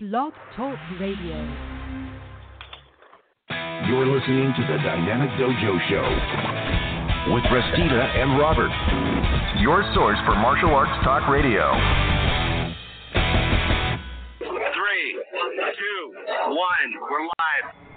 Blog Talk Radio. You're listening to the Dynamic Dojo Show with Restita and Robert, your source for martial arts talk radio. Three, two, one, we're live.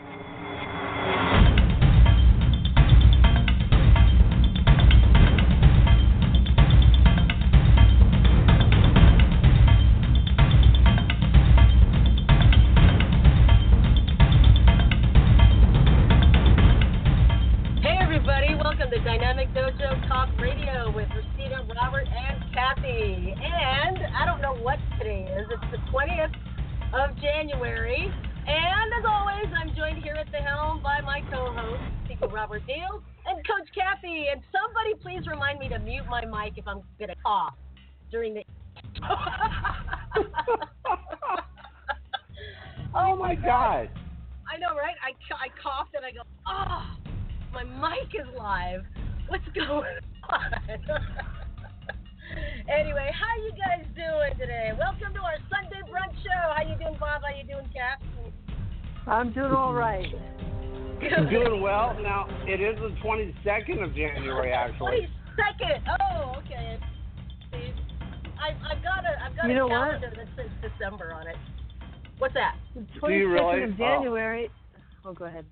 Ahead.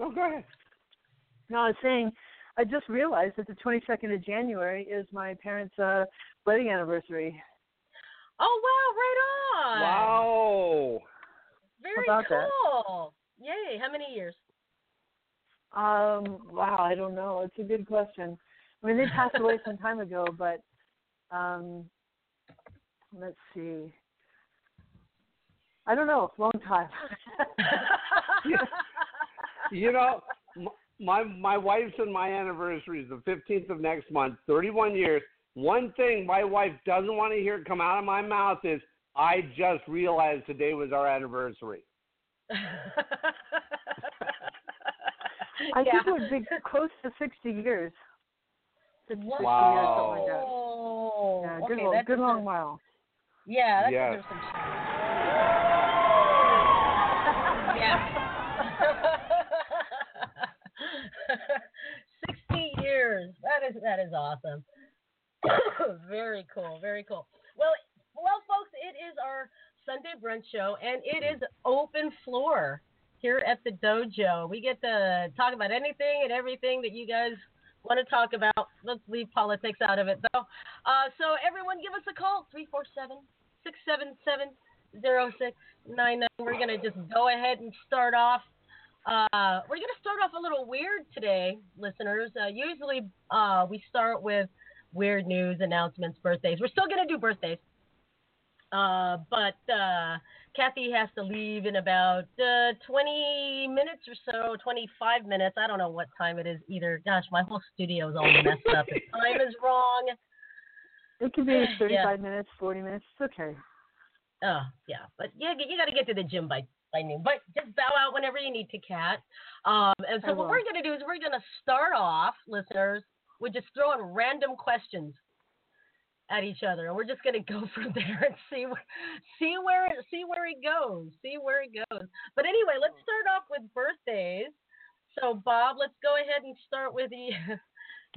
Oh, go ahead. No, I was saying, I just realized that the 22nd of January is my parents' uh, wedding anniversary. Oh wow, right on. Wow. Very How about that? cool. Yay! How many years? Um, wow, I don't know. It's a good question. I mean, they passed away some time ago, but um, let's see. I don't know. Long time. You know, my my wife's and my anniversary is the 15th of next month. 31 years. One thing my wife doesn't want to hear come out of my mouth is, "I just realized today was our anniversary." I yeah. think it would be close to 60 years. 60 Wow. years, like that. Oh, Yeah, good, okay, long, that good long deserves- while. Yeah, that Yes. some. Yeah. Sixty years. That is that is awesome. very cool. Very cool. Well, well, folks, it is our Sunday brunch show, and it is open floor here at the dojo. We get to talk about anything and everything that you guys want to talk about. Let's leave politics out of it, though. Uh, so, everyone, give us a call 347 677 0699. We're going to just go ahead and start off. Uh, we're going to start off a little weird today, listeners. Uh, usually uh, we start with weird news, announcements, birthdays. We're still going to do birthdays. Uh, but uh, Kathy has to leave in about uh, 20 minutes or so, 25 minutes. I don't know what time it is either. Gosh, my whole studio is all messed up. The time is wrong. It could be 35 minutes, 40 minutes. It's okay. Oh, yeah. But yeah, you got to get to the gym by, by noon. But just bow out whenever you need to, Kat. Um, and so what we're going to do is we're going to start off, listeners, with just throwing random questions at each other, and we're just going to go from there and see where, see where, see where it goes, see where it goes. But anyway, let's start off with birthdays. So, Bob, let's go ahead and start with the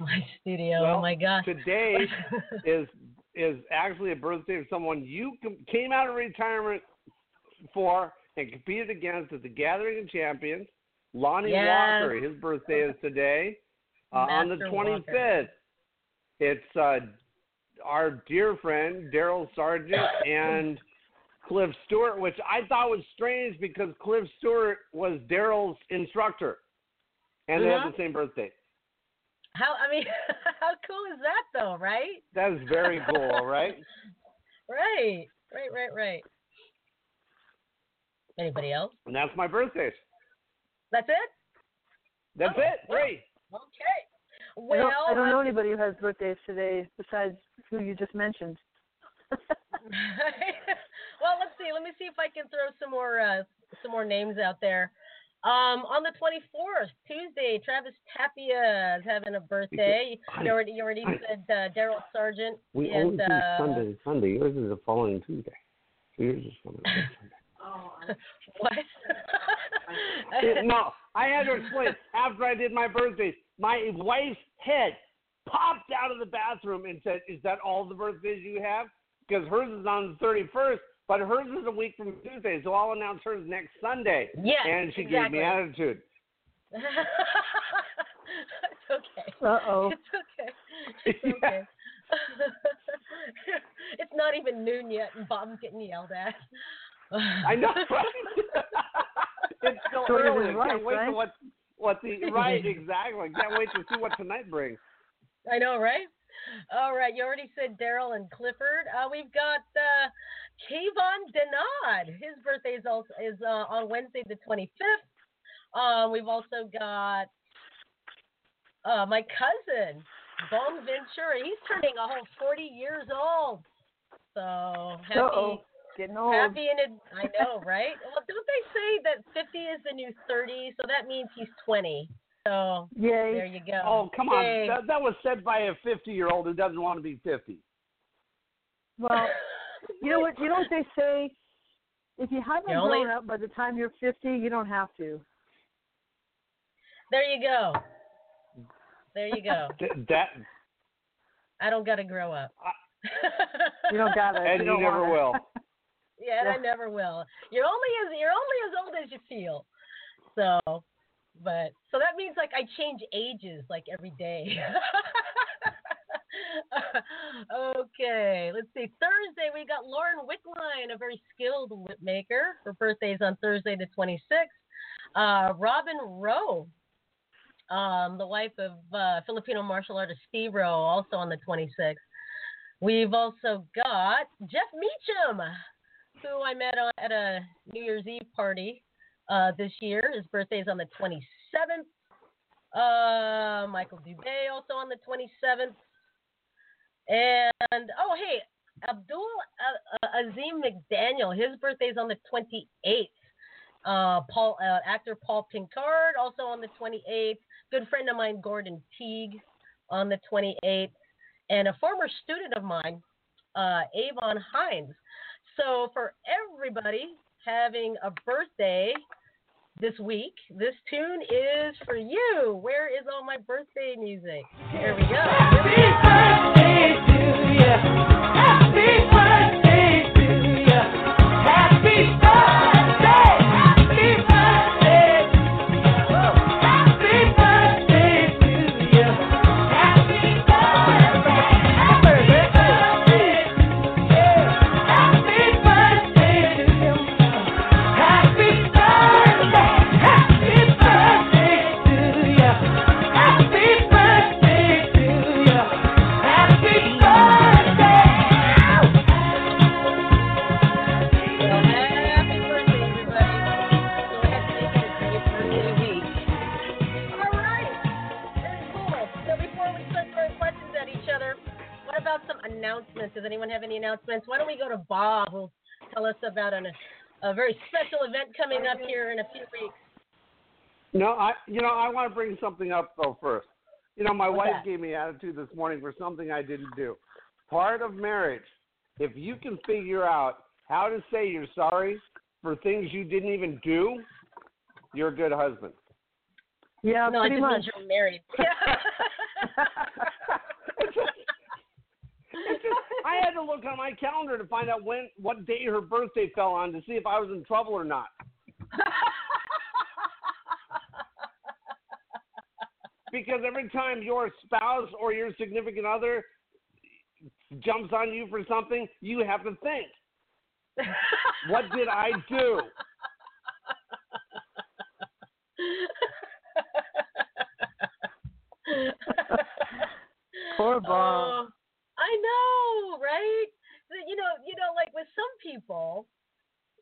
my studio. oh my gosh. Today is is actually a birthday of someone you came out of retirement for and competed against at the Gathering of Champions. Lonnie Yes. Walker, his birthday is today uh, on the 25th. Walker. It's uh, our dear friend Daryl Sargent and Cliff Stewart, which I thought was strange because Cliff Stewart was Daryl's instructor, and they have the same birthday. How I mean, how cool is that though, right? That is very cool, right? Right, right, right, right. Anybody else? And that's my birthday. That's it? That's Oh, it. well. Great. Okay. I Well, don't, I don't know anybody who has birthdays today besides who you just mentioned. well, let's see. Let me see if I can throw some more uh, some more names out there. Um, on the 24th, Tuesday, Travis Tapia is having a birthday. You already, you already said uh, Daryl Sargent We and always do uh, Sunday. Sunday. Yours is the following Tuesday. Yours is coming up. what? It- no, I had to explain. After I did my birthdays, my wife's head popped out of the bathroom and said, "Is that all the birthdays you have?" Because hers is on the thirty first, but hers is a week from Tuesday, so I'll announce hers next Sunday. Yes, and she exactly. gave me attitude. it's okay. Uh oh. It's okay. It's Yeah. okay. it's not even noon yet, and Bob's getting yelled at. I know, right? it's still So early. right, Can't wait right? to what what the right exactly. Can't wait to see what tonight brings. I know, right? All right, you already said Daryl and Clifford. Uh, we've got uh, Kayvon Denard. His birthday is also is uh, on Wednesday the 25th. Uh, we've also got uh, my cousin Bone Ventura. He's turning a whole 40 years old. So happy, Uh-oh. Getting old. happy in it. I know, right? Well, don't they say that 50 is the new 30? So that means he's 20. So Yay. there you go. Oh, come on. That, that was said by a 50 year old who doesn't want to be 50. Well, you know what? You know what they say. If you haven't You only- grown up by the time you're 50, you don't have to. There you go. There you go. That I don't got to grow up. You don't got to. and you don't never wanna. will. yeah, and I never will. You're only as you're only as old as you feel. So, but so that means like I change ages like every day. okay, let's see. Thursday we got Lauren Wickline, a very skilled whip maker. Her birthday's on Thursday the 26th. Uh, Robin Rowe, um, the wife of uh, Filipino martial artist Steve Rowe, also on the 26th. We've also got Jeff Meacham, who I met on, at a New Year's Eve party uh, this year. His birthday is on the 27th. Uh, Michael Dubé also on the 27th. And, oh, hey, Abdul uh, uh, Azim McDaniel, his birthday is on the 28th. Uh, Paul, uh, actor Paul Pincard, also on the 28th. Good friend of mine, Gordon Teague, on the 28th. And a former student of mine, uh, Avon Hines. So for everybody having a birthday this week, this tune is for you. Where is all my birthday music? Here we go. Well, announcements? Why don't we go to Bob, who'll tell us about an, a very special event coming up here in a few weeks. No, I you know I want to bring something up though first. You know, my What's wife that? gave me attitude this morning for something I didn't do. Part of marriage, if you can figure out how to say you're sorry for things you didn't even do, you're a good husband. Yeah, no, it pretty just much. you're married. It's just- it's just- I had to look on my calendar to find out when what day her birthday fell on to see if I was in trouble or not. Because every time your spouse or your significant other jumps on you for something, you have to think, what did I do? Poor Bob. Oh. I know, right? You know, you know, like with some people,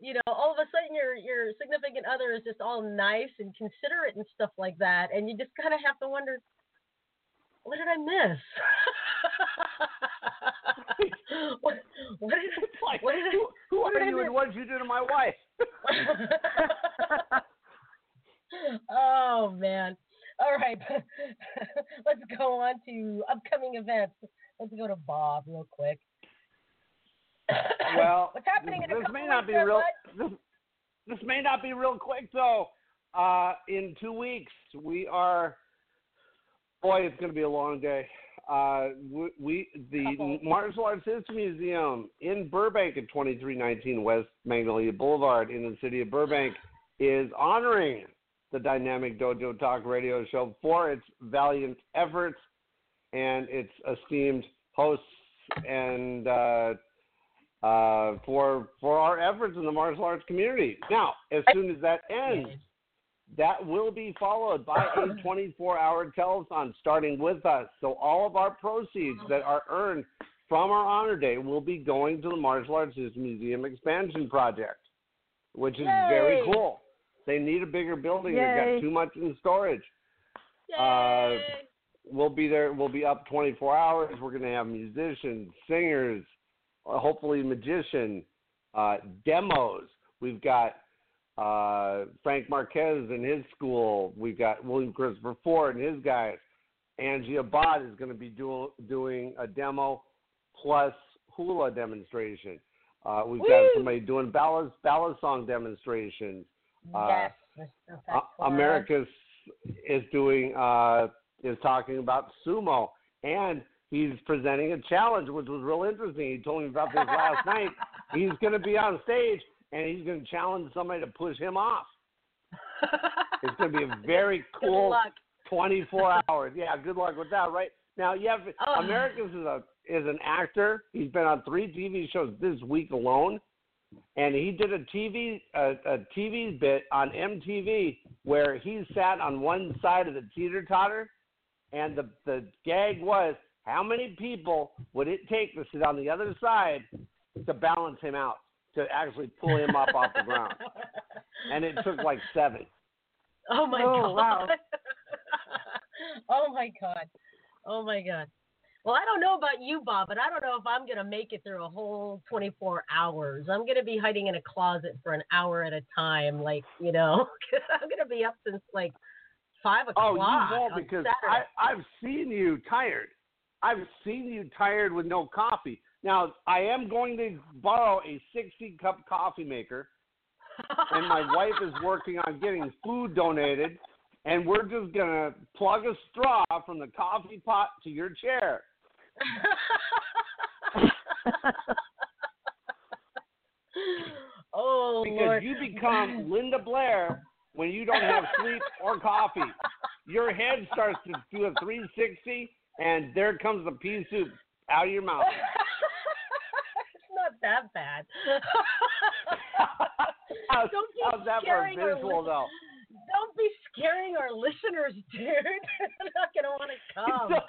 you know, all of a sudden your your significant other is just all nice and considerate and stuff like that, and you just kind of have to wonder, what did I miss? what, what did It's like, what did I, who, who what are did you and what did you do to my wife? oh man. All right. Let's go on to upcoming events. Let's go to Bob real quick. Well, what's happening in a this couple may not be real. This, this may not be real quick though. Uh, in two weeks, we are. Boy, it's going to be a long day. Uh, we, we the. Martial Arts History Museum in Burbank at 2319 West Magnolia Boulevard in the city of Burbank is honoring the Dynamic Dojo Talk Radio Show for its valiant efforts and its esteemed hosts and uh, uh, for for our efforts in the martial arts community. Now, as soon as that ends, that will be followed by a 24-hour telethon starting with us. So all of our proceeds that are earned from our honor day will be going to the Martial Arts Museum expansion project, which is very cool. They need a bigger building. They've got too much in storage. Yay! Uh, we'll be there. We'll be up 24 hours. We're going to have musicians, singers, uh, hopefully magician, uh, demos. We've got uh, Frank Marquez and his school. We've got William Christopher Ford and his guys. Angie Abad is going to be do, doing a demo plus hula demonstration. Uh, we've got somebody doing ballad, ballad song demonstrations. Uh, yes. Uh, Americus is doing uh, is talking about sumo, and he's presenting a challenge, which was real interesting. He told me about this last night. He's going to be on stage, and he's going to challenge somebody to push him off. It's going to be a very cool 24 hours. Yeah, good luck with that. Right now, you have Oh. Americus is a is an actor. He's been on three TV shows this week alone, and he did a TV a, a TV bit on MTV where he sat on one side of the teeter totter, and the the gag was how many people would it take to sit on the other side to balance him out to actually pull him up off the ground, and it took like seven. Oh my Oh, god. wow. oh my god. Oh my god. Well, I don't know about you, Bob, but I don't know if I'm gonna make it through a whole 24 hours. I'm gonna be hiding in a closet for an hour at a time, like you know, 'cause I'm gonna be up since like five o'clock. Oh, you won't because Saturday. I, I've seen you tired. I've seen you tired with no coffee. Now, I am going to borrow a 60 cup coffee maker, and my wife is working on getting food donated, and we're just going to plug a straw from the coffee pot to your chair. oh Because Lord. you become Linda Blair when you don't have sleep or coffee. Your head starts to do a 360, and there comes the pea soup out of your mouth. it's not that bad. how's, Don't be how's that for a scaring our visual, lis- though? Don't be scaring our listeners, dude. They're not gonna want to come.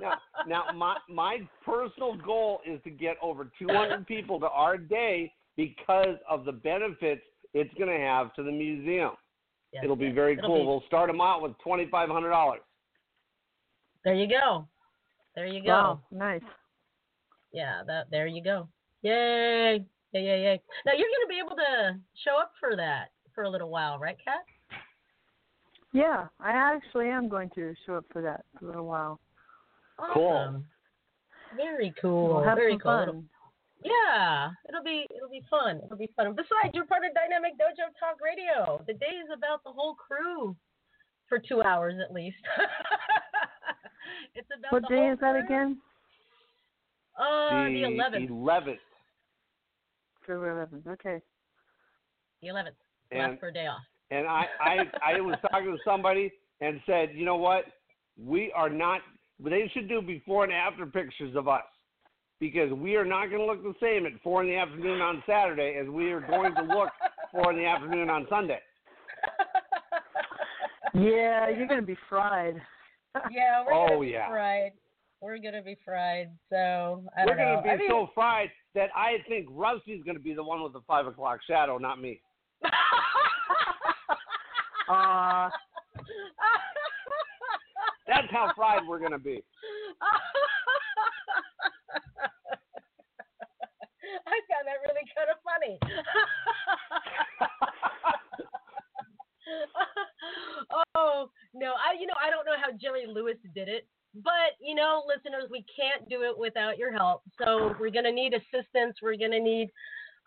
Now, now my my personal goal is to get over 200 people to our day because of the benefits it's going to have to the museum. Yes, It'll be yes. very It'll cool. be- We'll start them out with $2,500. There you go. There you go. Wow, nice. Yeah, that there you go. Yay. Yay, yay, yay. Now you're gonna be able to show up for that for a little while, right, Kat? Yeah, I actually am going to show up for that for a little while. Cool. Very cool. We'll have Very some cool. fun. It'll- Yeah, it'll be it'll be fun. It'll be fun. Besides, you're part of Dynamic Dojo Talk Radio. The day is about the whole crew for two hours at least. it's about What the day whole is that crew. again? Uh, the eleventh. 11th. February 11th. Okay. The eleventh. And- Last for a day off. And I, I, I was talking to somebody and said, you know what? We are not, they should do before and after pictures of us because we are not going to look the same at 4 in the afternoon on Saturday as we are going to look 4 in the afternoon on Sunday. Yeah, you're going to be fried. yeah, we're Oh, gonna be yeah. fried. We're gonna be fried. So I We're going to be I mean, so fried that I think Rusty's going to be the one with the 5 o'clock shadow, not me. Uh, That's how fried we're going to be. Really kind of funny. oh no, I you know I don't know how Jerry Lewis did it, but you know listeners, we can't do it without your help. So we're to need assistance. We're to need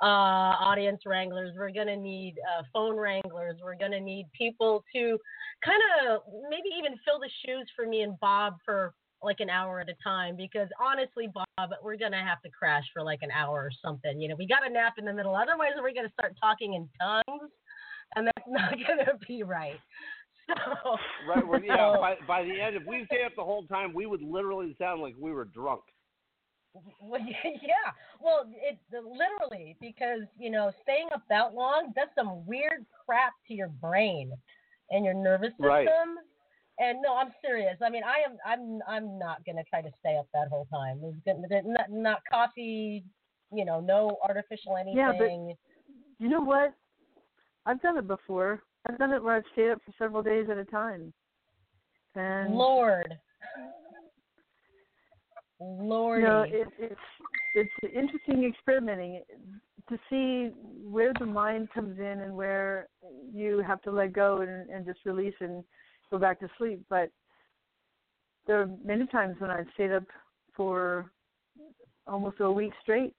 uh, audience wranglers. We're to need uh, phone wranglers. We're to need people to kind of maybe even fill the shoes for me and Bob for like an hour at a time because honestly, Bob, we're to have to crash for like an hour or something. You know, we got to nap in the middle. Otherwise, we're to start talking in tongues, and that's not to be right. So, Right. Well, yeah. By, by the end, if we stay up the whole time, we would literally sound like we were drunk. Well, yeah. Well, it literally because you know staying up that long does some weird crap to your brain and your nervous system. Right. And no, I'm serious. I mean, I am. I'm. I'm not gonna try to stay up that whole time. It's gonna, not, not coffee. You know, no artificial anything. Yeah, but- You know what? I've done it before. I've done it where I've stayed up for several days at a time. And Lord. Lord. you know, it, it's it's interesting experimenting to see where the mind comes in and where you have to let go and, and just release and go back to sleep. But there are many times when I've stayed up for almost a week straight.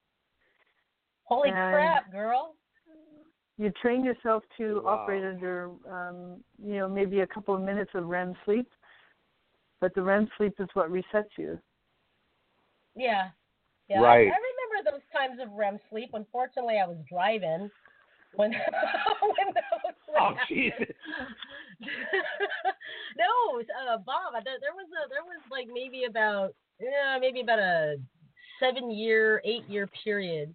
Holy and- crap, girl. You train yourself to Wow. operate under, um, you know, maybe a couple of minutes of REM sleep, but the REM sleep is what resets you. Yeah. Yeah. Right. I, I remember those times of REM sleep. Unfortunately, I was driving when when those would Oh. Jesus. no, uh, Bob. There, there was a there was like maybe about yeah maybe about a seven year eight year period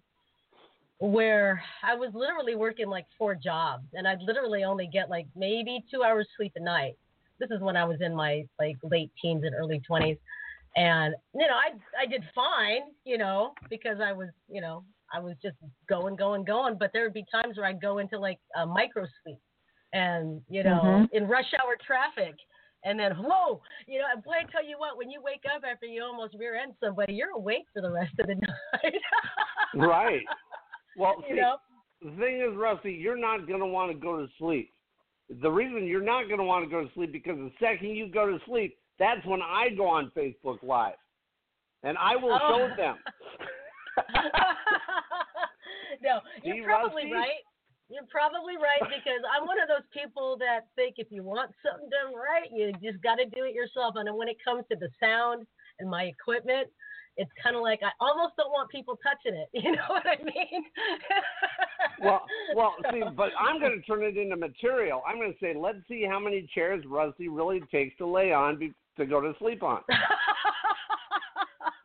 where I was literally working like four jobs and I'd literally only get like maybe two hours sleep a night. This is when I was in my like late teens and early twenties. And you know, I I did fine, you know, because I was, you know, I was just going, going, going. But there would be times where I'd go into like a micro sleep, and you know, Mhm. in rush hour traffic, and then whoa, you know, and boy, I tell you what, when you wake up after you almost rear end somebody, you're awake for the rest of the night. Right. Well, you see, know, the thing is, Rusty, you're not going to want to go to sleep. The reason you're not going to want to go to sleep because the second you go to sleep, that's when I go on Facebook Live, and I will Oh. show them. no, you're probably Rusty? right. You're probably right because I'm one of those people that think if you want something done right, you just got to do it yourself. And when it comes to the sound and my equipment, it's kind of like I almost don't want people touching it. You know what I mean? well, well, see, but I'm going to turn it into material. I'm going to say, let's see how many chairs Rusty really takes to lay on be, to go to sleep on.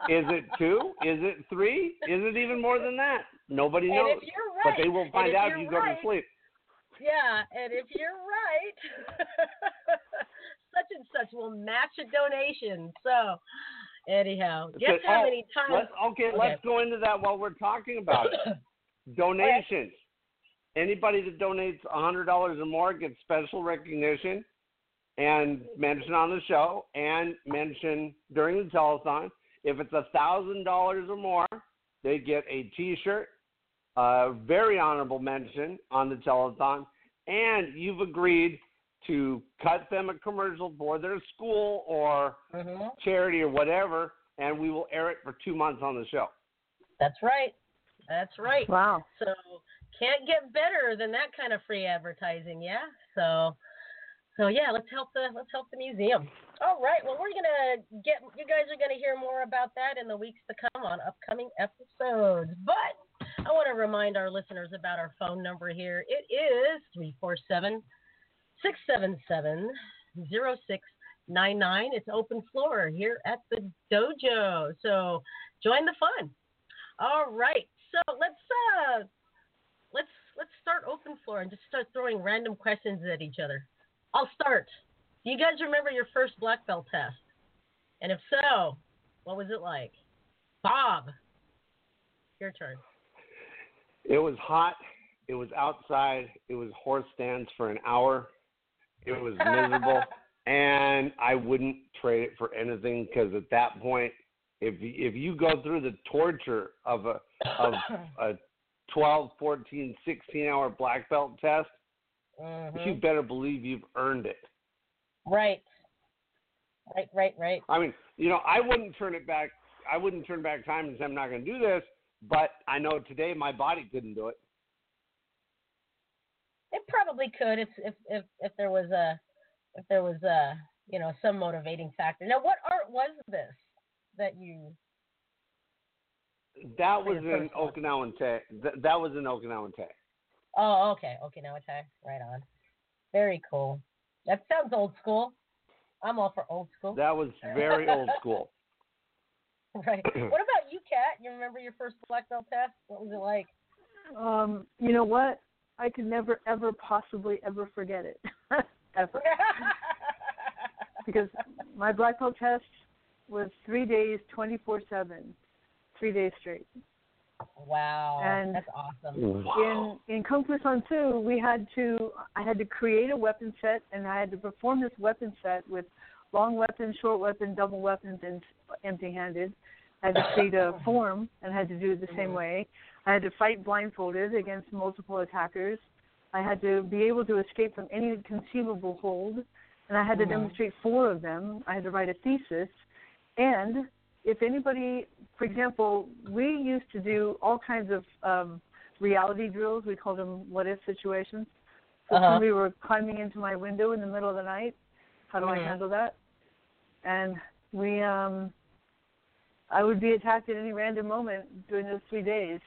Is it two? Is it three? Is it even more than that? Nobody knows. you're But they will find out if you go right, to sleep. Yeah, and if you're right, such and such will match a donation. So, anyhow, guess Okay, how oh, many times? Let's, okay, let's go into that while we're talking about it. Donations. Anybody that donates $100 or more gets special recognition and mention on the show and mention during the telethon. If it's a $1,000 or more, they get a T-shirt, a very honorable mention on the telethon, and you've agreed to cut them a commercial for their school or Mhm. charity or whatever, and we will air it for two months on the show. That's right. That's right. Wow. So can't get better than that kind of free advertising, yeah. So, so yeah, let's help the let's help the museum. All right. Well, we're gonna get you guys are gonna hear more about that in the weeks to come on upcoming episodes. But I want to remind our listeners about our phone number here. It is three four seven six seven seven zero six nine nine. It's open floor here at the dojo. So join the fun. All right. So let's uh let's let's start open floor and just start throwing random questions at each other. I'll start. Do you guys remember your first black belt test? And if so, what was it like? Bob, your turn. It was hot. It was outside. It was horse stance for an hour. It was miserable, and I wouldn't trade it for anything because at that point, if if you go through the torture of a of a 12, 14, 16 hour black belt test, Mhm. you better believe you've earned it. Right. Right, right, right. I mean, you know, I wouldn't turn it back. I wouldn't turn back time and say I'm not going to do this. But I know today my body couldn't do it. It probably could if if if, if there was a if there was a you know some motivating factor. Now, what art was this that you? That was in. Okinawan Te. That, that was in Okinawan Te. Oh, okay, okay, now it's right on. Very cool. That sounds old school. I'm all for old school. That was very old school. right. What about you, Kat? You remember your first black belt test? What was it like? Um, you know what? I could never, ever, possibly, ever forget it, ever, because my black belt test was three days, twenty four seven, three days straight. Wow, And- that's awesome. Wow. In in Kung Fu Sun Tzu, we had to I had to create a weapon set, and I had to perform this weapon set with long weapon, short weapon, double weapons, and empty-handed. I had to create a form and had to do it the same way. I had to fight blindfolded against multiple attackers. I had to be able to escape from any conceivable hold, and I had to Mhm. demonstrate four of them. I had to write a thesis, and if anybody, for example, we used to do all kinds of um, reality drills. We called them what if situations. So if Uh-huh. somebody were climbing into my window in the middle of the night. How do I Mhm. handle that? And we, um, I would be attacked at any random moment during those three days.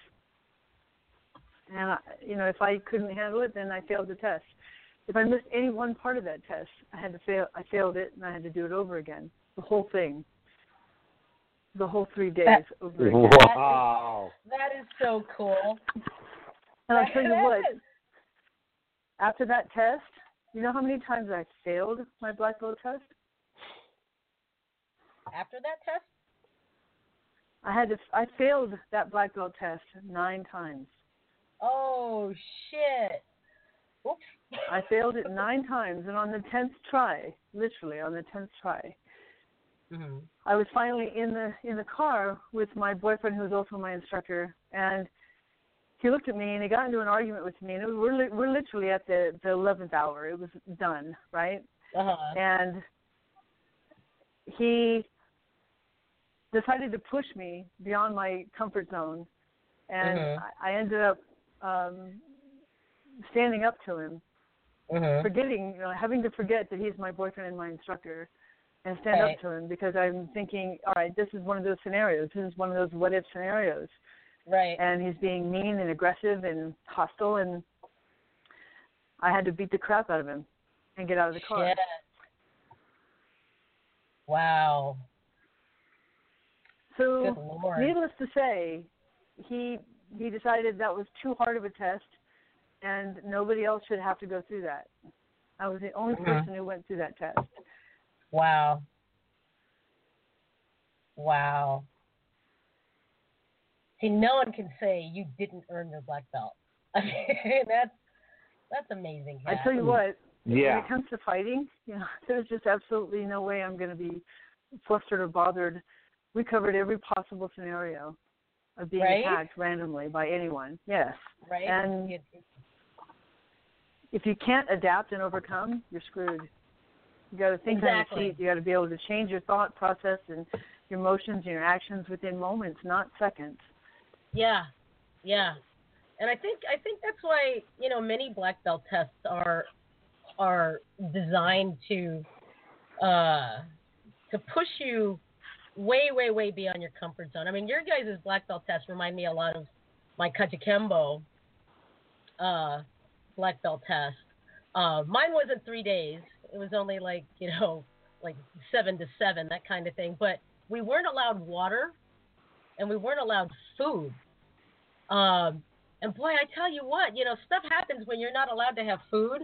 And I, you know, if I couldn't handle it, then I failed the test. If I missed any one part of that test, I had to fail. I failed it, and I had to do it over again. The whole thing. The whole three days That- over again. Wow. That is so cool. And I'll tell you what, after that test, you know how many times I failed my black belt test? After that test, I had to. I failed that black belt test nine times. oh shit. Oops. I failed it nine times, and on the tenth try, literally on the tenth try, Mhm. I was finally in the in the car with my boyfriend, who was also my instructor, and he looked at me and he got into an argument with me, and it was, we're li- we're literally at the the eleventh hour. It was done, right? Uh-huh. and he decided to push me beyond my comfort zone and Mhm. I, I ended up um standing up to him Mhm. forgetting you know having to forget that he's my boyfriend and my instructor and stand Right. up to him because i'm thinking all right this is one of those scenarios this is one of those what if scenarios Right. and he's being mean and aggressive and hostile and i had to beat the crap out of him and get out of the car Shit. Wow. so Needless to say, he he decided that was too hard of a test, and nobody else should have to go through that. I was the only Mhm. person who went through that test. Wow. Wow. See, no one can say you didn't earn your black belt. I mean, that's that's amazing. I tell you what, yeah. when it comes to fighting, you know, there's just absolutely no way I'm going to be flustered or bothered. We covered every possible scenario of being Right? attacked randomly by anyone. Yes, right? and- if you can't adapt and overcome, you're screwed. You got to think on your feet. You got to be able to change your thought process and your emotions and your actions within moments, not seconds. Yeah, yeah, and I think I think that's why you know many black belt tests are are designed to uh, to push you way, way, way beyond your comfort zone. I mean, your guys' black belt tests remind me a lot of my Kajukenbo uh, black belt test. Uh, mine wasn't three days; it was only like you know, like seven to seven, that kind of thing. But we weren't allowed water and we weren't allowed food. Um, and boy, I tell you what, you know, stuff happens when you're not allowed to have food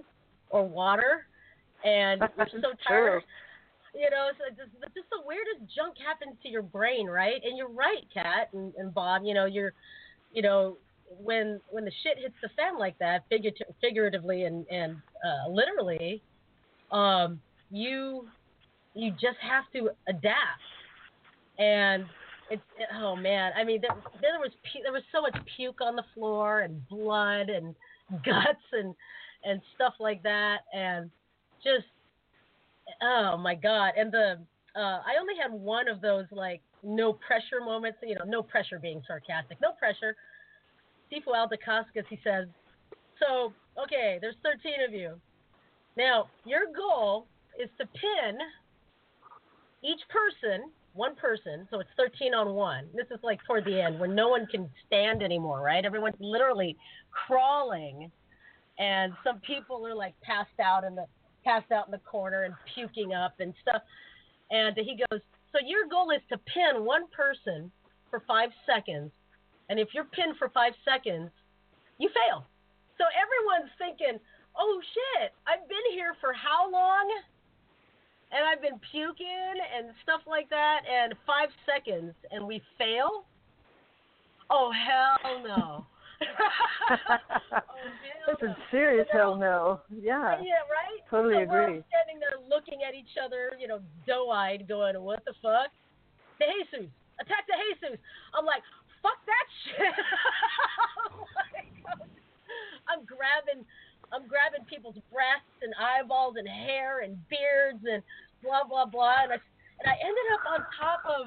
or water, and you're so tired. You know, so just, just the weirdest junk happens to your brain, right? And you're right, Kat and, and Bob. You know, you're, you know, when when the shit hits the fan like that, figurative, figuratively and and uh, literally, um, you you just have to adapt. And it's oh man, I mean, there, there was pu- there was so much puke on the floor and blood and guts and and stuff like that, and just oh my god, and the uh, I only had one of those like no pressure moments. You know, no pressure being sarcastic, no pressure. Sifu Aldakaskas, he says, so okay, there's 13 of you. Now your goal is to pin each person, one person, so it's 13 on one. This is like toward the end when no one can stand anymore, right? Everyone's literally crawling, and some people are like passed out in the passed out in the corner and puking up and stuff. And he goes, so your goal is to pin one person for five seconds, and if you're pinned for five seconds, you fail. So everyone's thinking, oh shit, I've been here for how long? and I've been puking and stuff like that, and five seconds, and we fail? Oh hell no! oh, That's a serious You hell no. Yeah. Yeah, right. Totally so We're standing there looking at each other, you know, doe-eyed, going, "What the fuck?" De Jesus, attack the Jesus. I'm like, "Fuck that shit!" I'm, like, I'm grabbing I'm grabbing people's breasts and eyeballs and hair and beards and blah blah blah. And I and I ended up on top of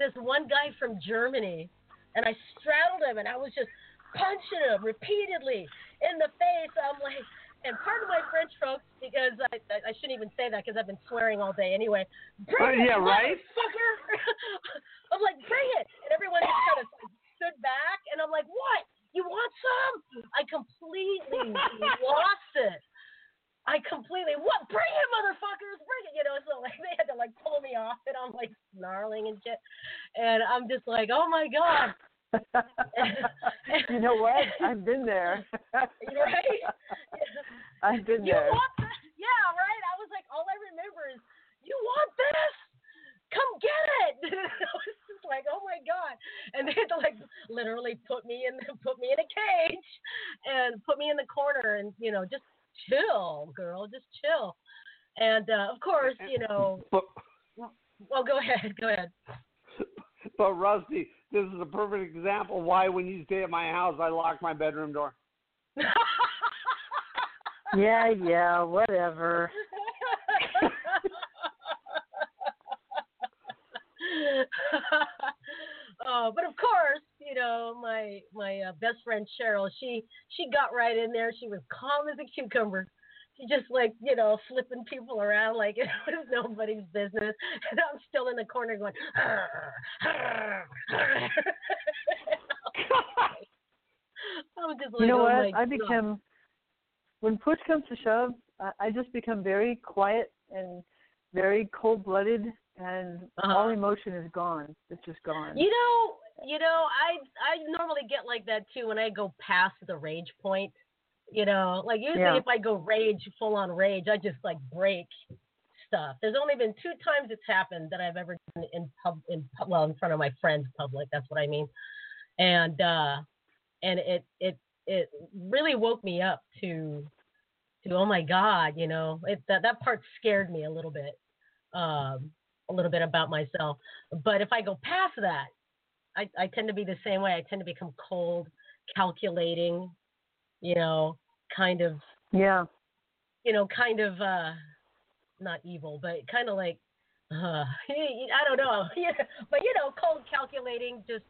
this one guy from Germany, and I straddled him and I was just punching him repeatedly in the face. I'm like, and pardon my French, folks, because I I, I shouldn't even say that because I've been swearing all day anyway. Bring Uh, it, yeah, right? motherfucker! I'm like, bring it, and everyone just kind of stood back, and I'm like, what? You want some? I completely lost it. I completely what? Bring it, motherfuckers! Bring it! You know, so like they had to like pull me off, and I'm like snarling and shit, and I'm just like, oh my god, you know what? I've been there. right? I've been you there. want this? Yeah, right. I was like, all I remember is, you want this? Come get it! I was just like, oh my god! And they had to like literally put me in put me in a cage and put me in the corner and you know just chill, girl, just chill. And uh, of course, you know, well, go ahead, go ahead. But Rusty, this is a perfect example why when you stay at my house, I lock my bedroom door. Yeah, yeah, whatever. oh, but of course, you know my my uh, best friend Cheryl. She she got right in there. She was calm as a cucumber. Just like you know flipping people around like it was nobody's business, and I'm still in the corner going. I'm just like, You know oh what? I become when push comes to shove, I, I just become very quiet and very cold blooded, and Uh-huh. all emotion is gone. It's just gone. You know, you know, I I normally get like that too when I go past the rage point. You know, like usually Yeah. if I go rage, full on rage, I just like break stuff. There's only been two times it's happened that I've ever done in pub in pub, well in front of my friends public. That's what I mean. And uh and it it it really woke me up to to oh my god, you know, it that that part scared me a little bit. Um a little bit about myself. But if I go past that, I, I tend to be the same way. I tend to become cold, calculating, you know, kind of, Yeah. you know, kind of, uh, not evil, but kind of like, uh, I don't know, but you know, cold, calculating, just,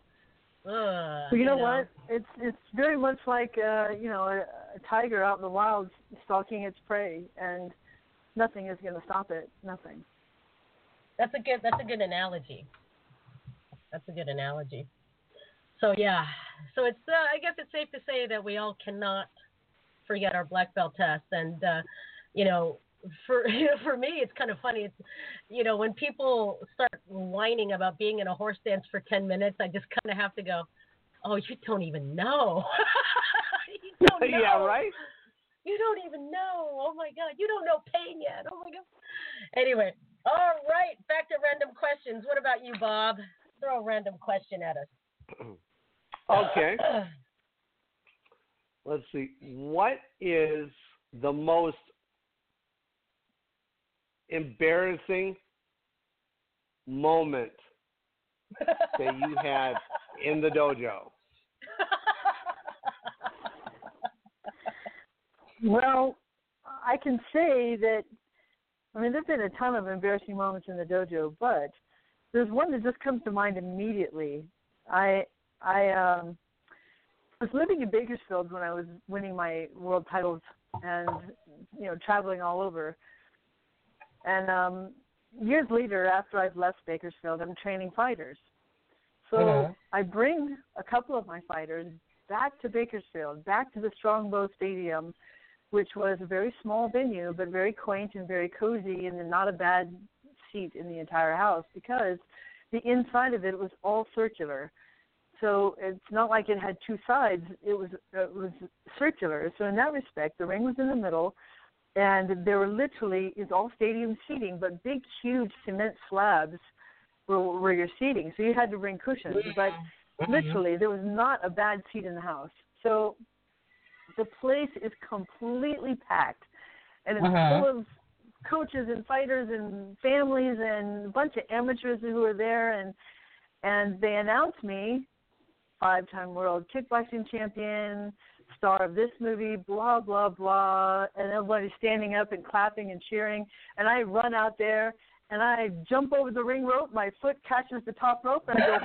uh, Well, you know, what? It's it's very much like uh, you know a, a tiger out in the wild stalking its prey, and nothing is going to stop it. Nothing. That's a good. That's a good analogy. That's a good analogy. So yeah. So it's. Uh, I guess it's safe to say that we all cannot forget our black belt test, and uh, you know, for you know, for me, it's kind of funny. It's you know, when people start whining about being in a horse stance for ten minutes, I just kind of have to go, "Oh, you don't even know. you don't know. yeah, right? You don't even know. Oh my God. You don't know pain yet. Oh my God. Anyway, all right. Back to random questions. What about you, Bob? Throw a random question at us. Okay. Let's see. What is the most embarrassing moment that you had in the dojo? Well, I can say that I mean, there've been a ton of embarrassing moments in the dojo, but there's one that just comes to mind immediately. I I um was living in Bakersfield when I was winning my world titles and you know traveling all over. And um years later, after I've left Bakersfield, I'm training fighters. So Mhm. I bring a couple of my fighters back to Bakersfield, back to the Strongbow Stadium, which was a very small venue, but very quaint and very cozy, and not a bad seat in the entire house because the inside of it was all circular. So it's not like it had two sides; it was it was circular. So in that respect, the ring was in the middle, and there were literally it's all stadium seating, but big, huge cement slabs were were your seating. So you had to bring cushions, but literally there was not a bad seat in the house. So the place is completely packed, and it's Uh-huh. full of coaches and fighters and families and a bunch of amateurs who are there and and they announced me five time world kickboxing champion star of this movie blah blah blah and everybody's standing up and clapping and cheering and i run out there and i jump over the ring rope my foot catches the top rope and i go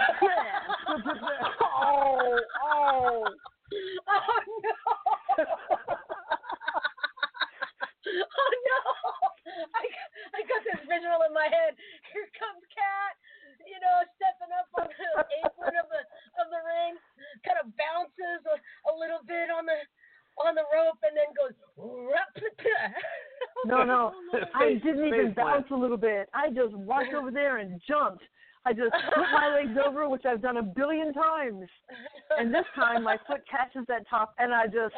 oh oh Oh no! oh no! I I got this visual in my head. Here comes Kat, you know, stepping up on the apron of the of the ring, kind of bounces a, a little bit on the on the rope, and then goes. No, no. I didn't even bounce a little bit. I just walked over there and jumped. I just put my legs over, which I've done a billion times. And this time my foot catches that top and I just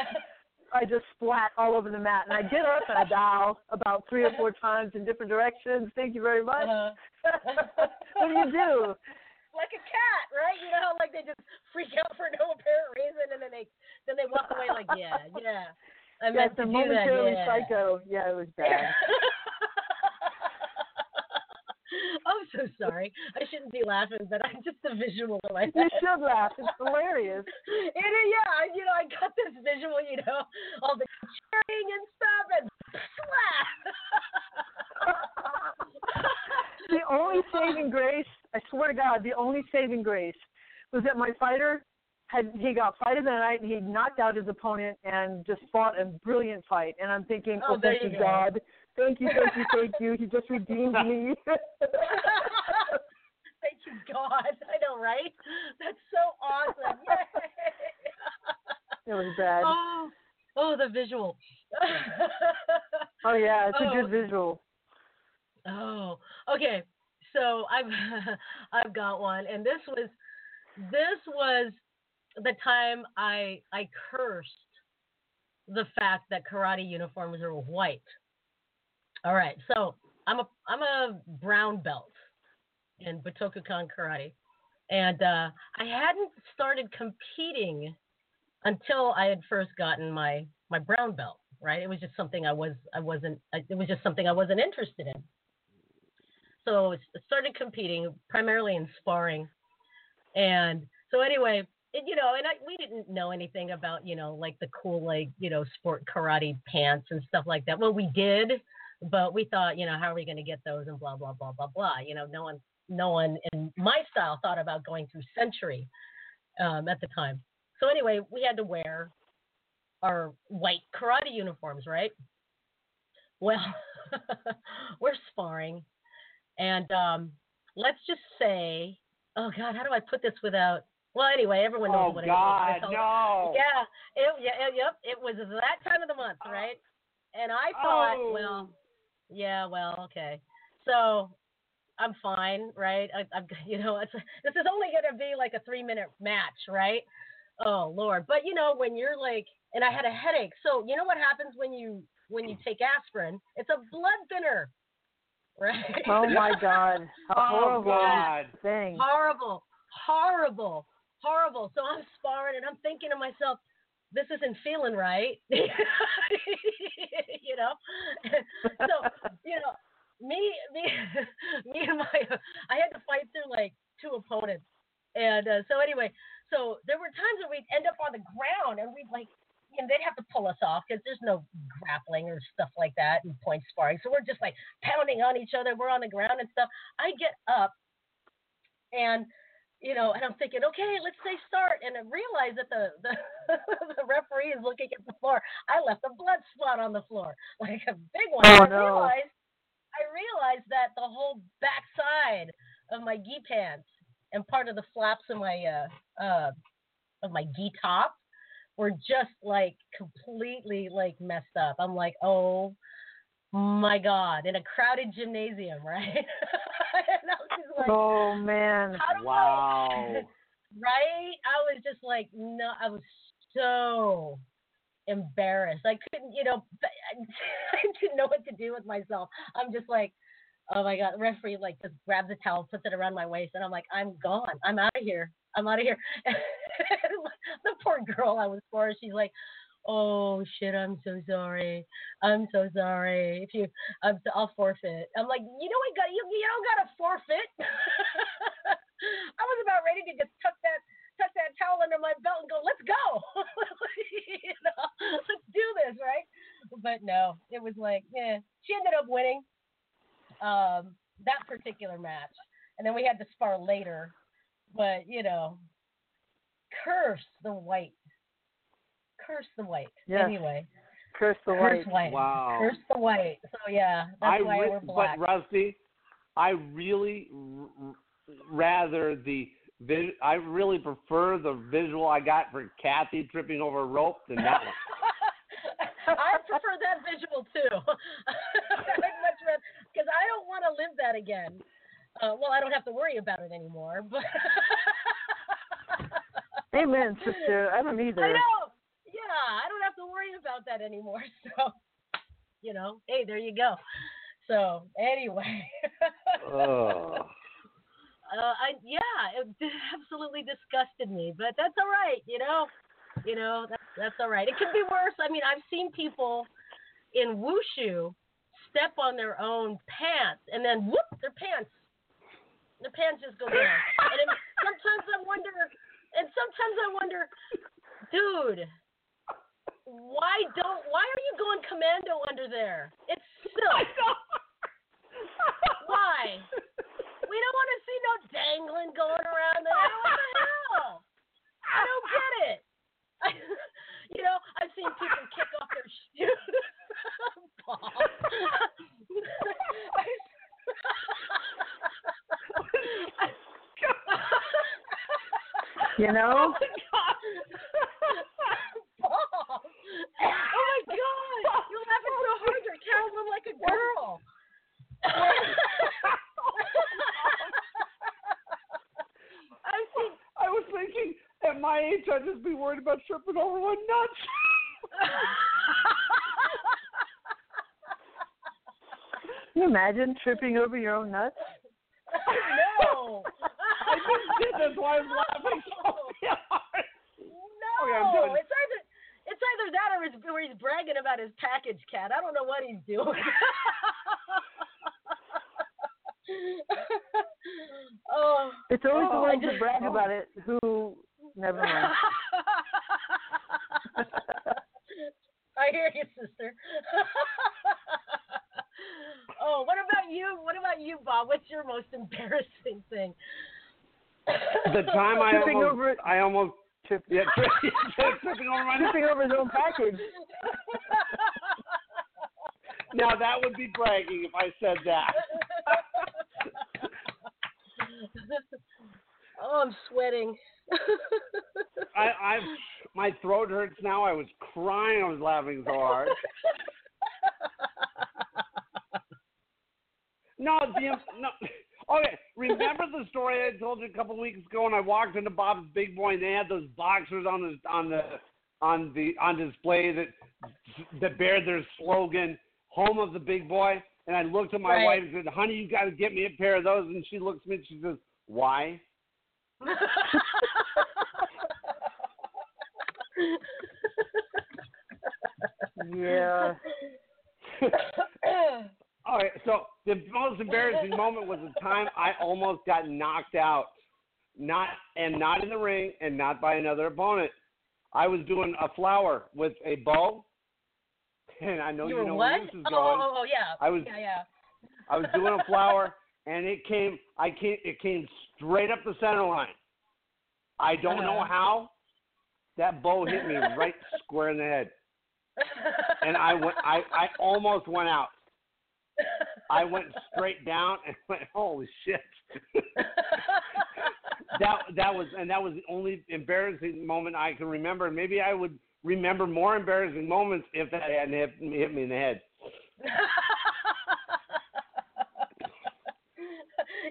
I just splat all over the mat. And I get up and I bow about three or four times in different directions. Thank you very much. Uh-huh. what do you do? like a cat, right? You know how like they just freak out for no apparent reason, and then they then they walk away like, yeah, yeah. I Yes, meant to do that. momentarily Yeah. psycho. Yeah, it was bad. I'm so sorry. I shouldn't be laughing, but I'm just a visual in my You should laugh. It's hilarious. It yeah, you know, I got this visual, you know, all the cheering and stuff, and slap. the only saving grace, I swear to God, the only saving grace was that my fighter had he got fight of the night and he knocked out his opponent and just fought a brilliant fight. And I'm thinking, Oh, oh, thank you you, go. Thank you, thank you, thank you. He just redeemed me. Thank you, God. I know, right? That's so awesome. Yay. it was bad. Oh, oh, the visual. Oh yeah, it's a Oh. good visual. Oh, okay. So I've I've got one, and this was this was the time I I cursed the fact that karate uniforms are white. All right, so I'm a I'm a brown belt in Butokukan karate, and uh, I hadn't started competing until I had first gotten my my brown belt. Right, it was just something I was I wasn't it was just something I wasn't interested in. So I started competing primarily in sparring, and so anyway, you know, and I, we didn't know anything about you know like the cool like you know sport karate pants and stuff like that. Well, we did, but we thought you know how are we going to get those and blah blah blah blah blah. You know, no one no one in my style thought about going through Century um, at the time. So anyway, we had to wear our white karate uniforms, right? Well, we're sparring, and um, let's just say, oh God, how do I put this without? Well, anyway, everyone knows Oh what God, it is. I told- no. Yeah, it, yeah, it- yep. It was that time of the month, right? And I thought, Oh. well, yeah, well, okay. So I'm fine, right? I, I'm, you know, it's this is only gonna be like a three minute match, right? Oh Lord, but you know when you're like, and I had a headache. So you know what happens when you when you take aspirin? It's a blood thinner, right? Oh my God, Oh horrible God. thing. horrible, horrible, horrible. So I'm sparring and I'm thinking to myself, this isn't feeling right. you know? so, you know, me, me, me and my, I had to fight through like two opponents. And uh, so anyway, so there were times where we'd end up on the ground and we'd like, and they'd have to pull us off because there's no grappling or stuff like that and point sparring. So we're just like pounding on each other. We're on the ground and stuff. I get up and you know, and I'm thinking, okay, let's say start, and I realize that the the, the referee is looking at the floor. I left a blood spot on the floor, like a big one. Oh, I no. realized, I realized that the whole backside of my gi pants and part of the flaps of my uh uh of my gi top were just like completely like messed up. I'm like, oh my god, in a crowded gymnasium, right? and I was just like, Oh man. how do I- Wow. right? I was just like, no, I was so embarrassed. I couldn't, you know, I didn't know what to do with myself. I'm just like, oh my god, the referee like just grabs a towel, puts it around my waist, and I'm like, I'm gone. I'm out of here. I'm out of here. the poor girl I was for, she's like. Oh shit! I'm so sorry. I'm so sorry. If you, I'm, I'll forfeit. I'm like, you know what? got You, you don't got to forfeit. I was about ready to just tuck that tuck that towel under my belt and go, let's go. you know, let's do this, right? But no, it was like, yeah. She ended up winning um, that particular match, and then we had to spar later. But you know, curse the white, curse the white. Yes. Anyway, Curse the curse white. white, Wow. curse the white. So yeah, that's I why re- we're black. But Rusty, I really r- rather the I really prefer the visual I got for Kathy tripping over a rope than that one. I prefer that visual too. Much rather because I don't want to live that again. Uh, well, I don't have to worry about it anymore. But Amen, sister. I don't either. I know. I don't have to worry about that anymore. So, you know, hey, there you go. So anyway, Ugh. uh, I yeah, it absolutely disgusted me, but that's all right. You know, you know that's that's all right. It could be worse. I mean, I've seen people in wushu step on their own pants and then whoop, their pants, the pants just go down. And it, sometimes I wonder, and sometimes I wonder, dude. Why don't? Why are you going commando under there? It's silk. Why? We don't want to see no dangling going around there. What the hell? I don't get it. you know, I've seen people kick off their shoes. You know? Paul. Oh my god! You're laughing so hard you're cackling like a girl. I've seen I was thinking at my age I'd just be worried about tripping over one nut. Can you imagine tripping over your own nuts? no. I just did. That's why I was laughing so hard. No, Okay, I'm done. it's either it's either that or, it's, or he's bragging about his package Kat. I don't know what he's doing. oh, It's always oh, the I ones who just- brag about it who never mind. I hear you, sister. oh, what about you? What about you, Bob? What's your most embarrassing thing? The time I Tripping almost, over- I almost, Trip, yeah, tripping over my nuts. tripping over his own package. Now that would be bragging if I said that. oh, I'm sweating. I, I, my throat hurts now. I was crying. I was laughing so hard. No, the no. Okay, remember the story I told you a couple weeks ago when I walked into Bob's Big Boy and they had those boxers on the on the on the on display that that bear their slogan "Home of the Big Boy." And I looked at my Right. wife and said, "Honey, you got to get me a pair of those." And she looks at me and she says, "Why?" Yeah. All right, so the most embarrassing moment was the time I almost got knocked out, not and not in the ring and not by another opponent. I was doing a flower with a bow, and I know you you, know what? where this is oh, going. oh, oh, yeah. I was Yeah, yeah. I was doing a flower, and it came. I came. It came straight up the center line. I don't know Uh-huh. how. That bow hit me right square in the head, and I went. I I almost went out. I went straight down and went, holy shit. that that was and that was the only embarrassing moment I can remember. Maybe I would remember more embarrassing moments if that hadn't hit, hit me in the head.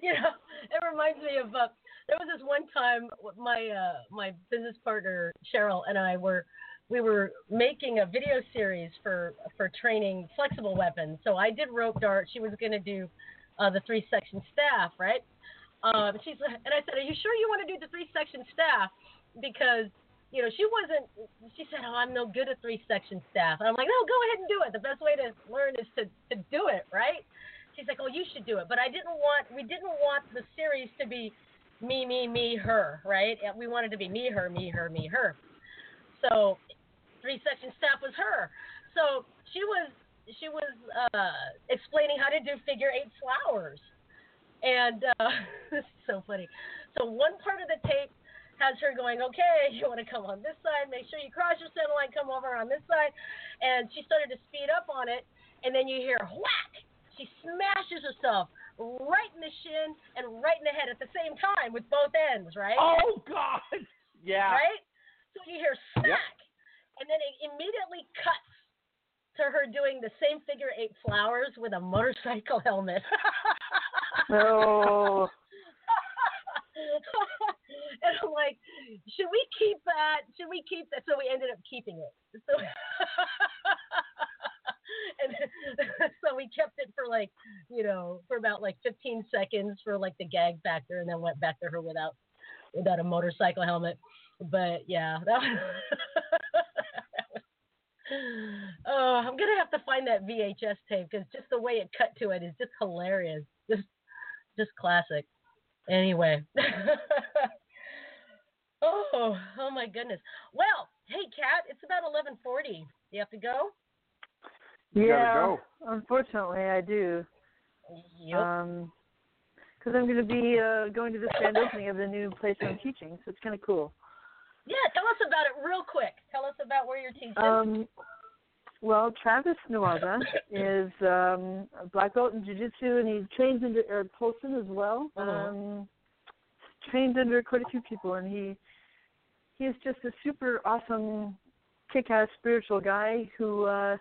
you know, it reminds me of uh, there was this one time my uh, my business partner Cheryl and I were we were making a video series for for training flexible weapons. So I did rope dart. She was going to do uh, the three section staff, right? Um, she's and I said, "Are you sure you want to do the three section staff?" Because you know she wasn't. She said, "Oh, I'm no good at three section staff." And I'm like, "No, go ahead and do it. The best way to learn is to to do it, right?" She's like, "Oh, you should do it." But I didn't want. We didn't want the series to be me, me, me, her, right? We wanted to be me, her, me, her, me, her. So three section staff was her. So she was she was uh, explaining how to do figure eight flowers, and uh, this is so funny. So one part of the tape has her going, okay, you want to come on this side, make sure you cross your center line, come over on this side, and she started to speed up on it, and then you hear whack, she smashes herself right in the shin and right in the head at the same time with both ends, right? Oh God! Yeah. Right? So you hear smack, and then it immediately cuts to her doing the same figure eight flowers with a motorcycle helmet. Oh. and I'm like, should we keep that? Should we keep that? So we ended up keeping it. So, and so we kept it for like, you know, for about like 15 seconds for like the gag factor, and then went back to her without without a motorcycle helmet. But yeah, that was. Oh, I'm gonna have to find that VHS tape because just the way it cut to it is just hilarious, just just classic. Anyway, oh, oh my goodness. Well, hey, Kat, it's about 11:40. You have to go. Yeah. go. Unfortunately, I do. Yep. Um, because I'm going to be uh, going to the grand opening of the new place I'm teaching, so it's kind of cool. yeah, tell us about it real quick. Tell us about where you're teaching. Um, well, Travis Nuaga is um, a black belt in jiu-jitsu, and he trains under Erik Paulson as well. Uh-huh. Um, trained under quite a few people, and he he is just a super awesome, kick-ass spiritual guy who uh,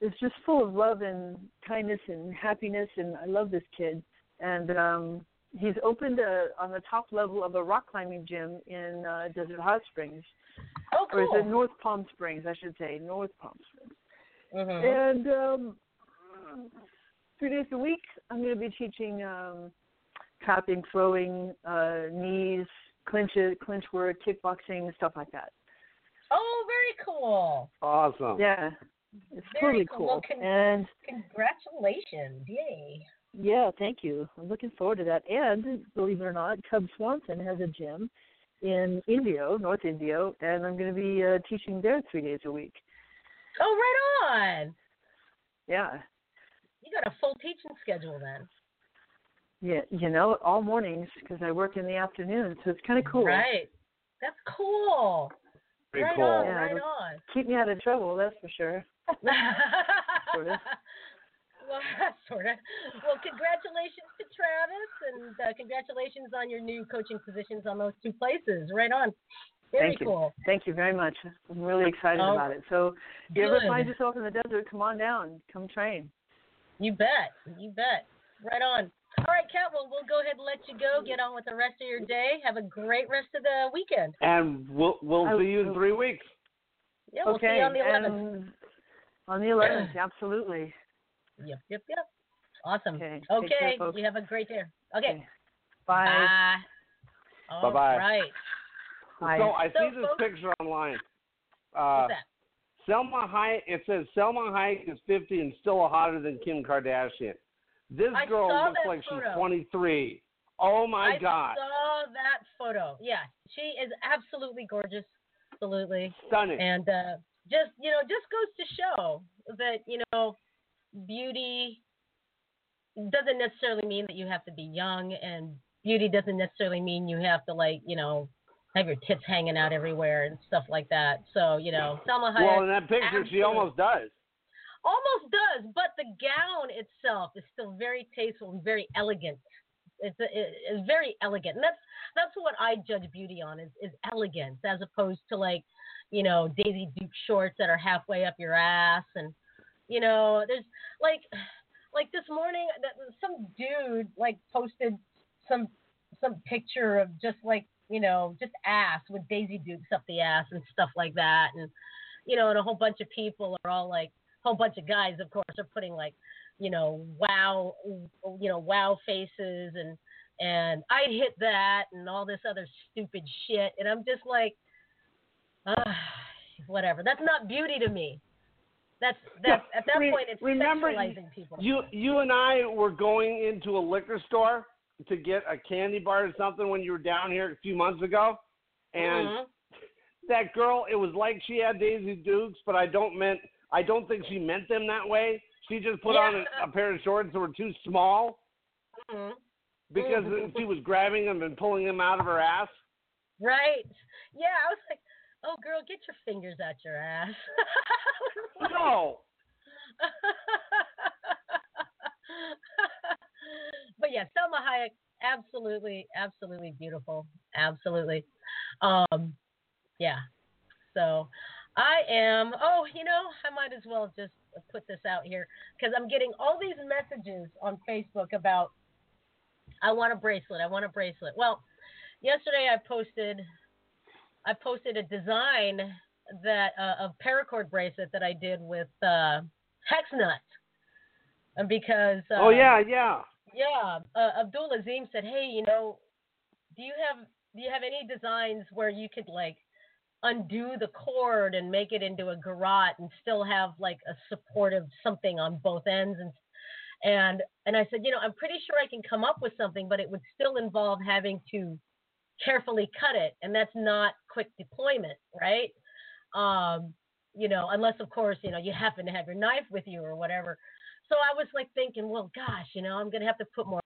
is just full of love and kindness and happiness. And I love this kid. And um, he's opened a, on the top level of a rock climbing gym in uh, Desert Hot Springs oh, or is it North Palm Springs? I should say North Palm Springs. Mhm. And um, three days a week, I'm going to be teaching um, trapping, throwing, uh, knees, clinch it, clinch work, kickboxing, stuff like that. Oh, very cool. Awesome. Yeah, it's Very totally cool. cool. Con- and Congratulations! Yay. yeah, thank you. I'm looking forward to that. And believe it or not, Cub Swanson has a gym in Indio, North Indio, and I'm going to be uh, teaching there three days a week. Oh, right on. Yeah, You got a full teaching schedule then. Yeah, you know, all mornings because I work in the afternoon, so it's kind of cool. Right. That's cool. Pretty right cool. on, Yeah, right on. Keep me out of trouble, that's for sure. Sorta. Well, sort of. Well, congratulations to Travis, and uh, congratulations on your new coaching positions on those two places. Right on. Very Thank you. cool. Thank you very much. I'm really excited Oh, about it. So, if you ever find yourself in the desert, come on down, come train. You bet. You bet. Right on. All right, Kat. Well, we'll go ahead and let you go. Get on with the rest of your day. Have a great rest of the weekend. And we'll we'll I- see you in three weeks. Yeah, we'll see okay. you on the 11th. and on the 11th, absolutely. Yep, yep, yep. Awesome. Okay, take Okay. care, folks. you have a great day. Okay. Okay. Bye. Bye. All Bye-bye. right. Bye. So I So, see this folks- picture online. Uh, What's that? Salma Hayek. It says Salma Hayek is 50 and still hotter than Kim Kardashian. This I girl looks like she's 23. Oh my I God! saw that photo. Yeah, she is absolutely gorgeous. absolutely. Stunning. And uh, just you know, just goes to show that you know, beauty doesn't necessarily mean that you have to be young, and beauty doesn't necessarily mean you have to like you know have your tits hanging out everywhere and stuff like that. So you know, Salma Hayek. well, in that picture, she almost does. Almost does, but the gown itself is still very tasteful and very elegant. It's a, it's very elegant, and that's that's what I judge beauty on is is elegance as opposed to like, you know, Daisy Duke shorts that are halfway up your ass, and you know, there's like like this morning some dude like posted some some picture of just like you know just ass with Daisy Dukes up the ass and stuff like that, and you know, and a whole bunch of people are all like whole bunch of guys, of course, are putting like, you know, wow, you know, wow faces and and I hit that and all this other stupid shit, and I'm just like, ah, whatever. That's not beauty to me. That's that's at that Re- point it's remember, sexualizing people. You you and I were going into a liquor store to get a candy bar or something when you were down here a few months ago, and Mhm. that girl, it was like she had Daisy Dukes, but I don't meant I don't think she meant them that way. She just put on a, a pair of shorts that were too small Mhm. because Mhm. she was grabbing them and pulling them out of her ass. Right. Yeah, I was like, oh girl, get your fingers out your ass. No, but yeah, Salma Hayek, absolutely, absolutely beautiful, absolutely. Um, yeah. So I am. Oh, you know, I might as well just put this out here because I'm getting all these messages on Facebook about I want a bracelet. I want a bracelet. Well, yesterday I posted I posted a design that uh, a paracord bracelet that I did with uh, hex nuts. And because uh, oh yeah, yeah. yeah, uh, Abdul Azim said, "Hey, you know, do you have do you have any designs where you could like undo the cord and make it into a garrote and still have like a supportive something on both ends and and and I said, you know, I'm pretty sure I can come up with something, but it would still involve having to carefully cut it, and that's not quick deployment, right? Um, you know, unless of course, you know, you happen to have your knife with you or whatever. So I was like thinking, well, gosh, you know, I'm gonna have to put more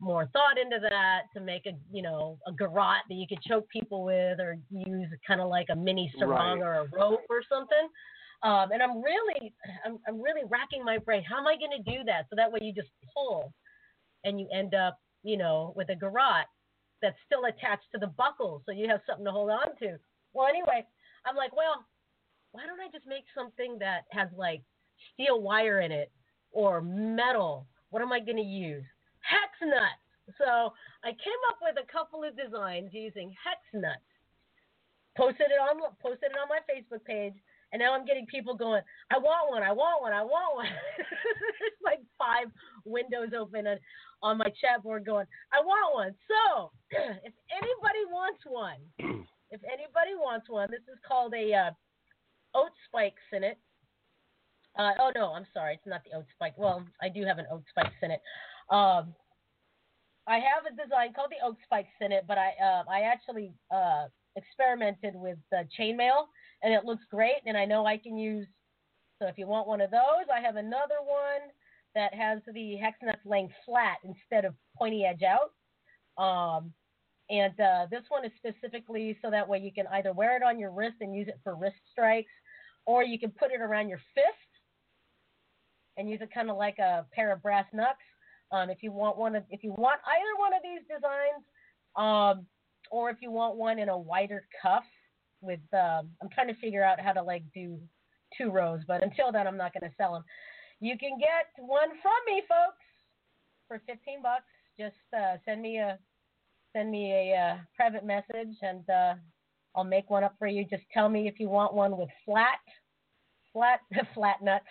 more thought into that to make a you know a garrote that you could choke people with or use kind of like a mini sarong Right. or a rope or something. Um, and I'm really I'm, I'm really racking my brain. How am I going to do that? So that way you just pull and you end up you know with a garrote that's still attached to the buckle, so you have something to hold on to. Well, anyway, I'm like, well, why don't I just make something that has like steel wire in it or metal? What am I going to use? Hex nuts. So I came up with a couple of designs using hex nuts. Posted it on posted it on my Facebook page, and now I'm getting people going. I want one. I want one. I want one. There's like five windows open on, on my chat board going. I want one. So if anybody wants one, if anybody wants one, this is called a uh, oat spike sinnet. Uh, oh no, I'm sorry, it's not the oat spike. Well, I do have an oat spike sinnet. Um, I have a design called the oak spike sinnet, but I uh, I actually uh, experimented with uh, chainmail, and it looks great. And I know I can use. So if you want one of those, I have another one that has the hex nuts laying flat instead of pointy edge out. Um, and uh, this one is specifically so that way you can either wear it on your wrist and use it for wrist strikes, or you can put it around your fist and use it kind of like a pair of brass knucks. Um, if you want one of, if you want either one of these designs, um, or if you want one in a wider cuff with, um, I'm trying to figure out how to like do two rows, but until then, I'm not going to sell them. You can get one from me, folks, for 15 bucks. Just uh, send me a send me a uh, private message, and uh, I'll make one up for you. Just tell me if you want one with flat, flat, flat nuts.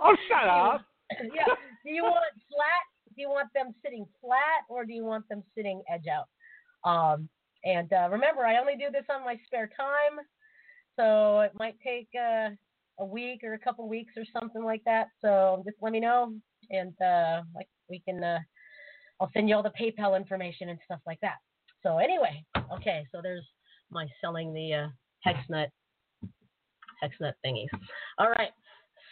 Oh, shut up. Yeah. Do you want flat? Do you want them sitting flat, or do you want them sitting edge out? Um, and uh, remember, I only do this on my spare time, so it might take uh, a week or a couple weeks or something like that. So just let me know, and uh, like we can. Uh, I'll send you all the PayPal information and stuff like that. So anyway, okay. So there's my selling the uh, hexnut hexnut thingies. All right.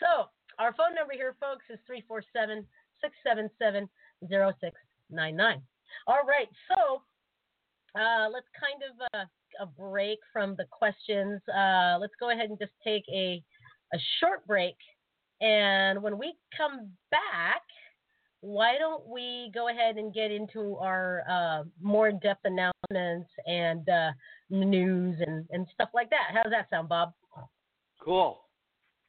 So our phone number here, folks, is 347 677 0699. All right. So uh, let's kind of uh, a break from the questions. Uh, let's go ahead and just take a, a short break. And when we come back, why don't we go ahead and get into our uh, more in depth announcements and uh, news and, and stuff like that? How does that sound, Bob? Cool.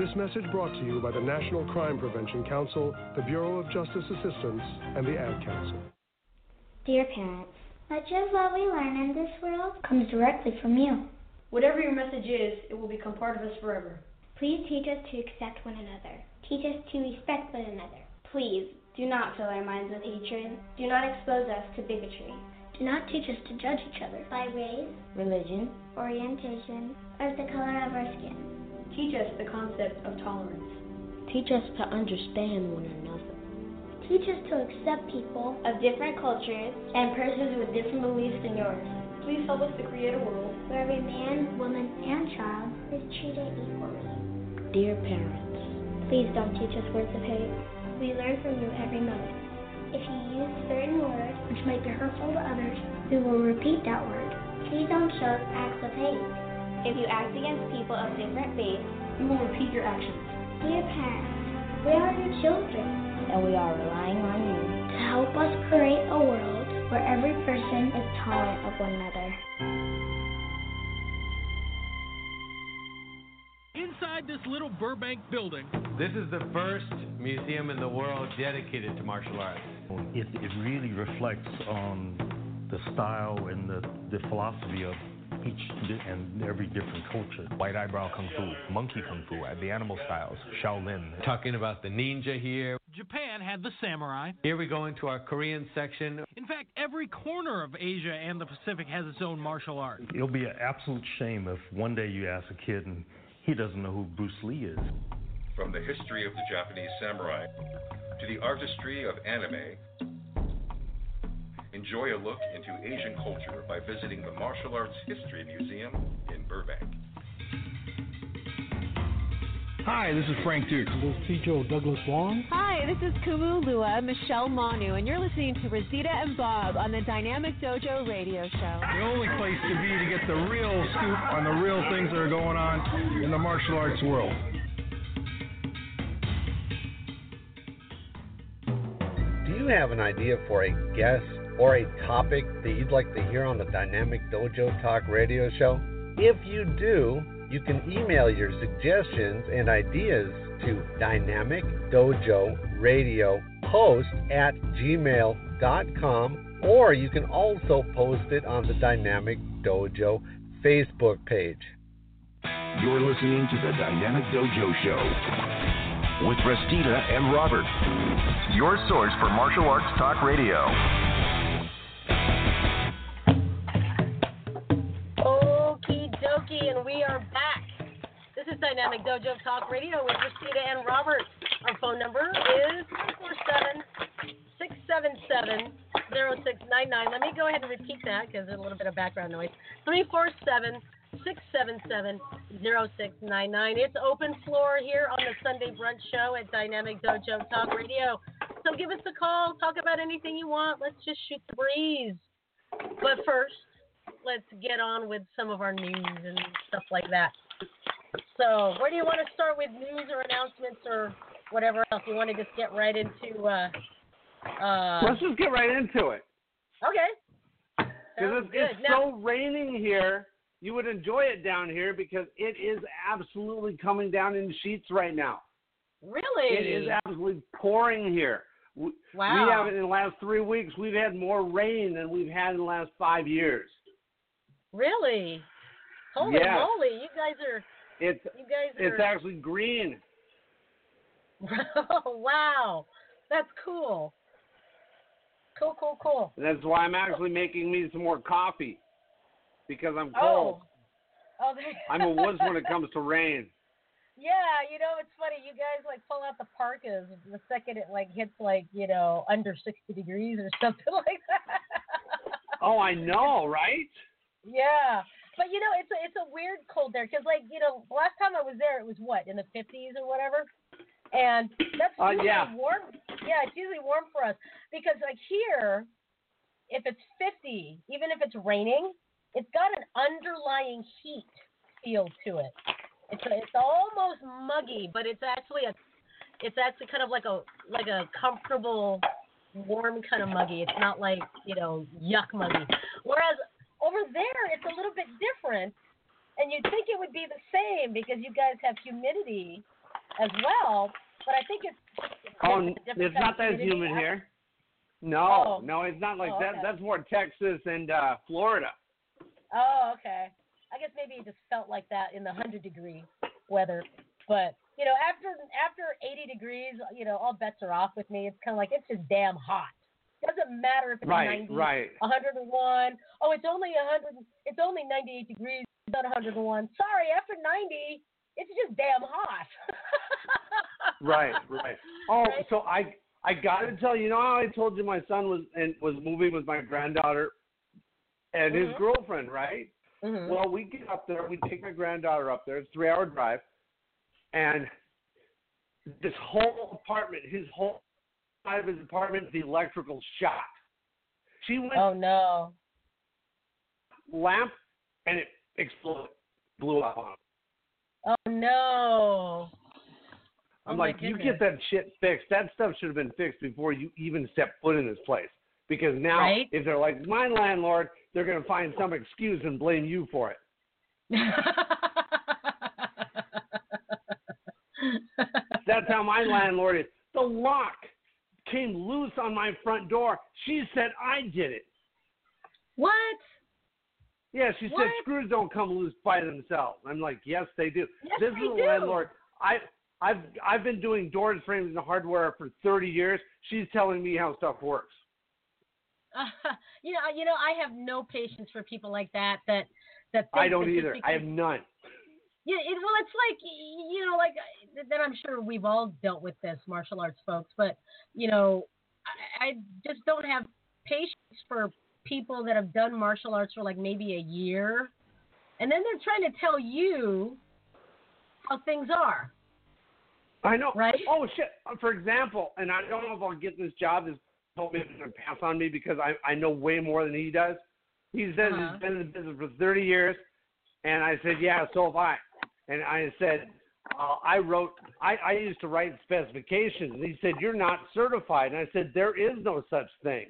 This message brought to you by the National Crime Prevention Council, the Bureau of Justice Assistance, and the Ad Council. Dear parents, much of what we learn in this world comes directly from you. Whatever your message is, it will become part of us forever. Please teach us to accept one another. Teach us to respect one another. Please do not fill our minds with hatred. Do not expose us to bigotry. Do not teach us to judge each other by race, Religion. orientation, or the color of our skin. Teach us the concept of tolerance. Teach us to understand one another. Teach us to accept people Of different cultures and persons with different beliefs than yours. Please help us to create a world where every man, woman, and child is treated equally. Dear parents, Please don't teach us words of hate. We learn from you every moment. If you use certain words which might be hurtful to others, we will repeat that word. Please don't show us acts of hate. If you act against people of different faiths, you will repeat your actions. Dear parents, we are your children. and we are relying on you. to help us create a world where every person is tolerant of one another. Inside this little Burbank building, This is the first museum in the world dedicated to martial arts. It, it really reflects on the style and the, the philosophy of each di- and every different culture. White eyebrow kung fu, monkey kung fu, the animal styles, Shaolin. Talking about the ninja here. Japan had the samurai. Here we go into our Korean section. In fact, every corner of Asia and the Pacific has its own martial art. It'll be an absolute shame if one day you ask a kid and he doesn't know who Bruce Lee is. From the history of the Japanese samurai to the artistry of anime, enjoy a look into Asian culture by visiting the Martial Arts History Museum in Burbank. Hi, this is Frank Dux. This is Joe Douglas Wong. Hi, this is Kumu Lua, Michelle Manu, and you're listening to Restita and Bob on the Dynamic Dojo Radio Show. The only place to be to get the real scoop on the real things that are going on in the martial arts world. Do you have an idea for a guest or a topic that you'd like to hear on the Dynamic Dojo Talk radio show? If you do, you can email your suggestions and ideas to Dynamic Dojo Radio Post at gmail.com or you can also post it on the Dynamic Dojo Facebook page. You're listening to the Dynamic Dojo Show with Restita and Robert. Your source for martial arts talk radio. We are back. This is Dynamic Dojo Talk Radio with Restita and Robert. Our phone number is 347 677 0699. Let me go ahead and repeat that because there's a little bit of background noise. 347 677 0699. It's open floor here on the Sunday Brunch Show at Dynamic Dojo Talk Radio. So give us a call, talk about anything you want. Let's just shoot the breeze. But first, let's get on with some of our news and stuff like that. So, where do you want to start with news or announcements or whatever else? You want to just get right into? Uh, uh, Let's just get right into it. okay. Because it's, it's. Now- so raining here. You would enjoy it down here because it is absolutely coming down in sheets right now. Really? It is absolutely pouring here. Wow. we have in the last three weeks. We've had more rain than we've had in the last five years. Really? Holy moly! You guys are It's You guys are, it's actually green. oh wow, that's cool. Cool, cool, cool. That's why I'm actually making me some more coffee because I'm Oh. cold. Oh, there. I'm a wuss when it comes to rain. Yeah, you know it's funny. You guys like pull out the parkas the second it like hits like you know under sixty degrees or something like that. Oh, I know, right? Yeah, but you know it's a it's a weird cold there because like you know last time I was there it was what in the fifties or whatever, and that's Uh, usually yeah. warm. Yeah, it's usually warm for us because like here, if it's fifty, even if it's raining, it's got an underlying heat feel to it. It's a, it's almost muggy, but it's actually a it's actually kind of like a like a comfortable warm kind of muggy. It's not like, you know, yuck muggy. Whereas over there it's a little bit different and you'd think it would be the same because you guys have humidity as well, but I think it's Oh, it's, not that humid here. No, Oh. no, it's not like Oh, that. okay. That's more Texas and uh Florida. Oh, okay. I guess maybe it just felt like that in the hundred degree weather. But you know, after after eighty degrees, you know, all bets are off with me. It's kind of like it's just damn hot. Doesn't matter if it's Right, 90, right. 101. Oh, it's only 100. It's only 98 degrees, not 101. Sorry, after 90, it's just damn hot. Right, right. Oh, Right? so I I got to tell you, you know how I told you my son was and was moving with my granddaughter and his Mhm. girlfriend, right? Mhm. Well, we get up there, we take my granddaughter up there. It's a three hour drive, and this whole apartment, his whole side of his apartment, the electrical shot. She went oh no. lamp, and it exploded, blew up on him. Oh no. I'm Oh, like, you get that shit fixed. That stuff should have been fixed before you even step foot in this place. Because now, Right. if they're like my landlord, they're going to find some excuse and blame you for it. That's how my landlord is. The lock came loose on my front door. She said I did it. What? Yeah, she said screws don't come loose by themselves. I'm like, yes, they do. Yes, this they is a do. landlord. I I've I've been doing doors, frames, and hardware for 30 years. She's telling me how stuff works. you know, you know, I have no patience for people like that. That that I don't either. I have none. Yeah, it, well, it's like you know, like then I'm sure we've all dealt with this, martial arts folks. But you know, I, I just don't have patience for people that have done martial arts for like maybe a year, and then they're trying to tell you how things are. I know. Right? Oh shit. Uh, For example, and I don't know if I'll get this job. This told me gonna pass on me because I I know way more than he does. He says Uh-huh. he's been in the business for 30 years, and I said, yeah, so have I. And I said, uh, I wrote. I I used to write specifications. And he said, you're not certified. And I said, there is no such thing.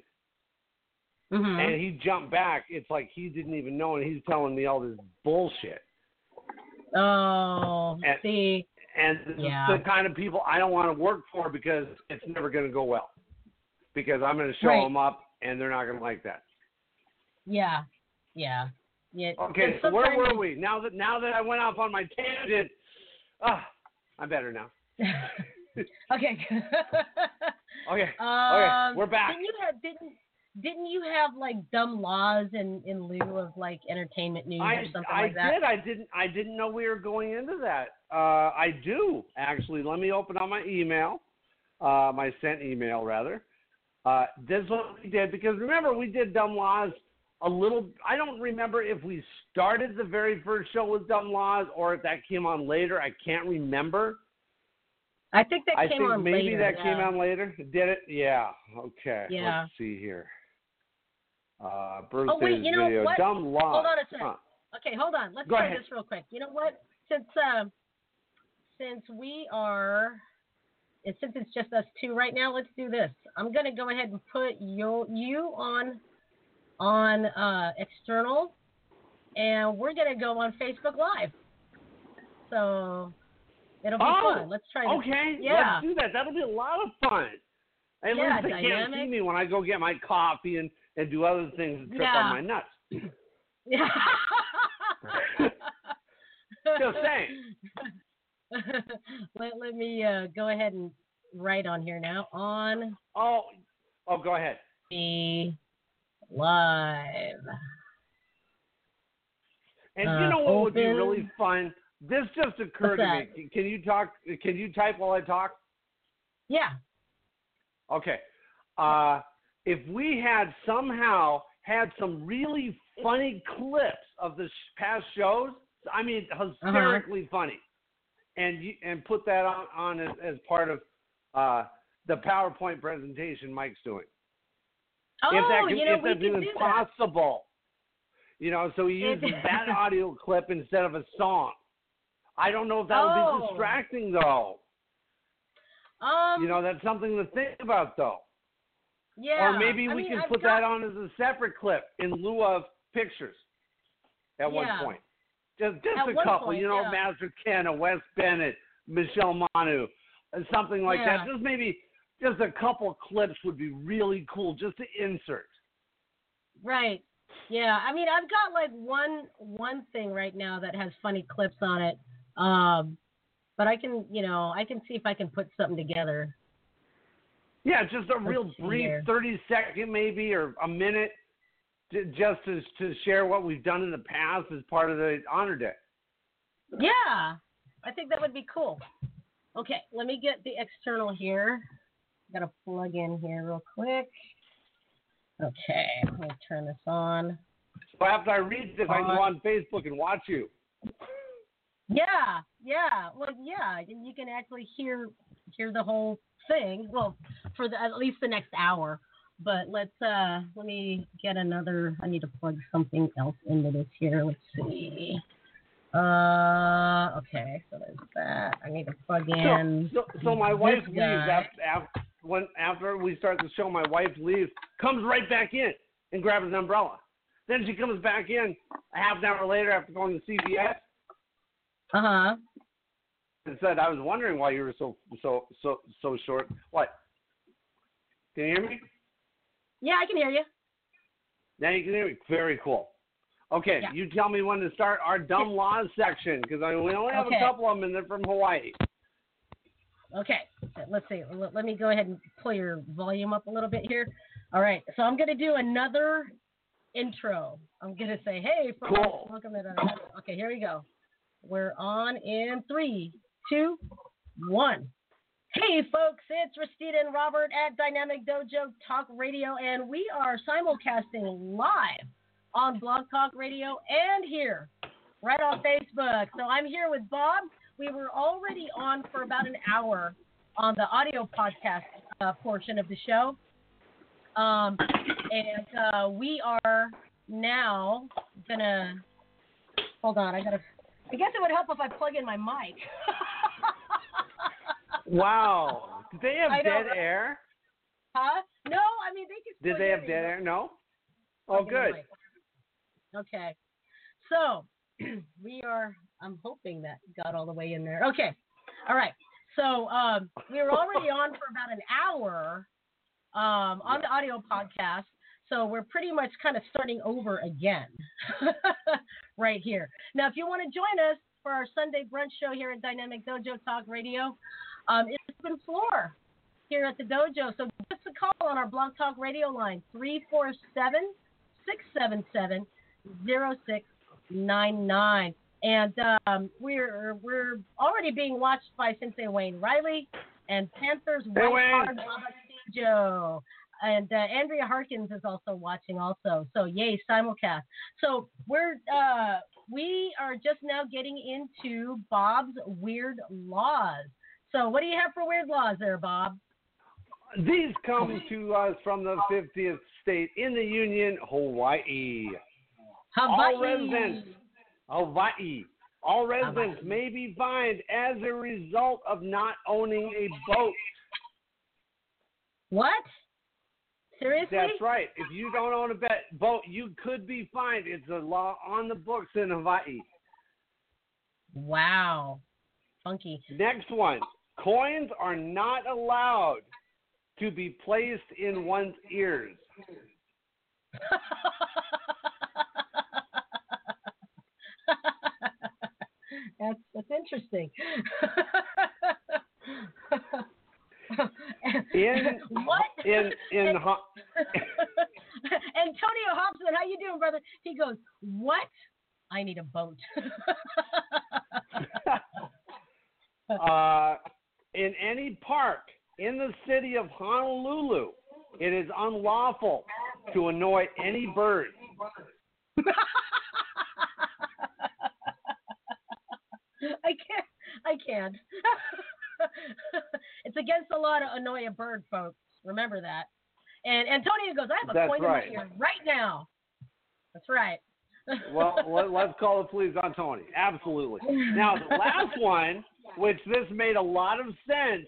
Mm-hmm. And he jumped back. It's like he didn't even know, and he's telling me all this bullshit. Oh, And- see, and Yeah. the kind of people I don't want to work for because it's never going to go well. Because I'm going to show Right. them up, and they're not going to like that. yeah, yeah, yeah. Okay, so where were we? Now that now that I went off on my tangent, ah, I'm better now. okay. Okay, Um, okay, we're back. Didn't you have didn't didn't you have like dumb laws in in lieu of like entertainment news I or something I like that? I did. I didn't. I didn't know we were going into that. Uh, I do actually. Let me open up my email, uh, my sent email rather. Uh, this is what we did because remember we did dumb laws a little. I don't remember if we started the very first show with dumb laws or if that came on later. I can't remember. I think that I came think on maybe later. that yeah. came on later. Did it? Yeah. Okay. Yeah. Let's see here. Uh, birthdays Oh wait, you know video. what? Dumb laws. Hold on a second. Huh. Okay, hold on. Let's Go try ahead. this real quick. You know what? Since um, since we are, and since it's just us two right now, let's do this. I'm gonna go ahead and put your you on on uh, external, and we're gonna go on Facebook Live. So it'll be Oh, fun. Let's try this. Okay, Yeah. let's do that. That'll be a lot of fun. At Yeah, least they can't see me when I go get my coffee and, and do other things and trip Yeah. on my nuts. Yeah. Just saying. let, let me uh, go ahead and write on here now. On Oh, oh, go ahead. the live. And Uh, you know what would be really fun? This just occurred to me. Can you talk? Can you type while I talk? Yeah. Okay. Uh, if we had somehow had some really funny clips of the sh- past shows, I mean, hysterically funny, and you, and put that on, on as, as part of uh, the PowerPoint presentation Mike's doing. Oh, if that can, you know, if can even do that. possible. You know, so he uses that audio clip instead of a song. I don't know if that would Oh. be distracting though. Um, you know, that's something to think about though. yeah. Or maybe I we mean, can I've put got- that on as a separate clip in lieu of pictures at one point. Just just At a couple, point, you know, yeah. Master Ken, a Wes Bennett, Michelle Manu, something like Yeah. that. Just maybe just a couple clips would be really cool just to insert. Right. Yeah. I mean, I've got like one one thing right now that has funny clips on it. Um, but I can, you know, I can see if I can put something together. Yeah, just a real brief here. thirty second maybe or a minute just to to share what we've done in the past as part of the honor day. Yeah. I think that would be cool. Okay, let me get the external here. Got to plug in here real quick. Okay, let me turn this on. So after I read this, I can go On. Facebook and watch you. Yeah, yeah. Well, yeah. and You can actually hear hear the whole thing. Well, for the, at least the next hour. But let's uh let me get another. I need to plug something else into this here. Let's see. Uh, okay. So there's that. I need to plug in. So, so, so my wife leaves after, after when after we start the show. My wife leaves, comes right back in and grabs an umbrella. Then she comes back in a half an hour later after going to CVS Uh huh. and said, "I was wondering why you were so so so so short." What? Can you hear me? Yeah, I can hear you. Now you can hear me. Very cool. Okay, Yeah. you tell me when to start our dumb laws section because I we only have Okay. a couple of them and they're from Hawaii. Okay, uh, let's see. Let, let me go ahead and pull your volume up a little bit here. All right, so I'm going to do another intro. I'm going to say, hey, folks, Cool. welcome to the. Okay, here we go. We're on in three, two, one. Hey, folks, it's Restita and Robert at Dynamic Dojo Talk Radio, and we are simulcasting live on Blog Talk Radio and here, right on Facebook. So I'm here with Bob. We were already on for about an hour on the audio podcast uh, portion of the show. Um, and uh, we are now gonna hold on. I gotta. I guess it would help if I plug in my mic. Wow. Did they have dead air? huh? No, I mean they can. Did they have dead air? No. Oh, Plug in the good. Okay. So we are. I'm hoping that got all the way in there. Okay. All right. So um, we were already on for about an hour um, on the audio podcast. So we're pretty much kind of starting over again right here. Now, if you want to join us for our Sunday brunch show here at Dynamic Dojo Talk Radio, um, it's open floor here at the dojo. So give us a call on our Blog Talk Radio line, 347 677 0699. And um, we're we're already being watched by Sensei Wayne Riley and Panthers Hey, White Card Joe. And uh, Andrea Harkins is also watching also. So yay, simulcast. So we're uh, we are just now getting into Bob's weird laws. So what do you have for weird laws there, Bob? These come to us from the 50th state in the Union, Hawaii. Hawaii. All residents, Hawaii. All residents may be fined as a result of not owning a boat. What? Seriously? That's right. If you don't own a bet, boat, you could be fined. It's a law on the books in Hawaii. Wow. Funky. Next one. Coins are not allowed to be placed in one's ears. That's that's interesting. In what? in in Ho- Antonio Hobson, how you doing, brother? He goes, "What? I need a boat." uh, in any park in the city of Honolulu, it is unlawful to annoy any bird. I can't. I can't. it's against the law to annoy a bird, folks. Remember that. And Antonio goes, "I have a That's point right. in my ear right now." That's right. Well, let, let's call the police on Tony. Absolutely. Now, the last one, which this made a lot of sense,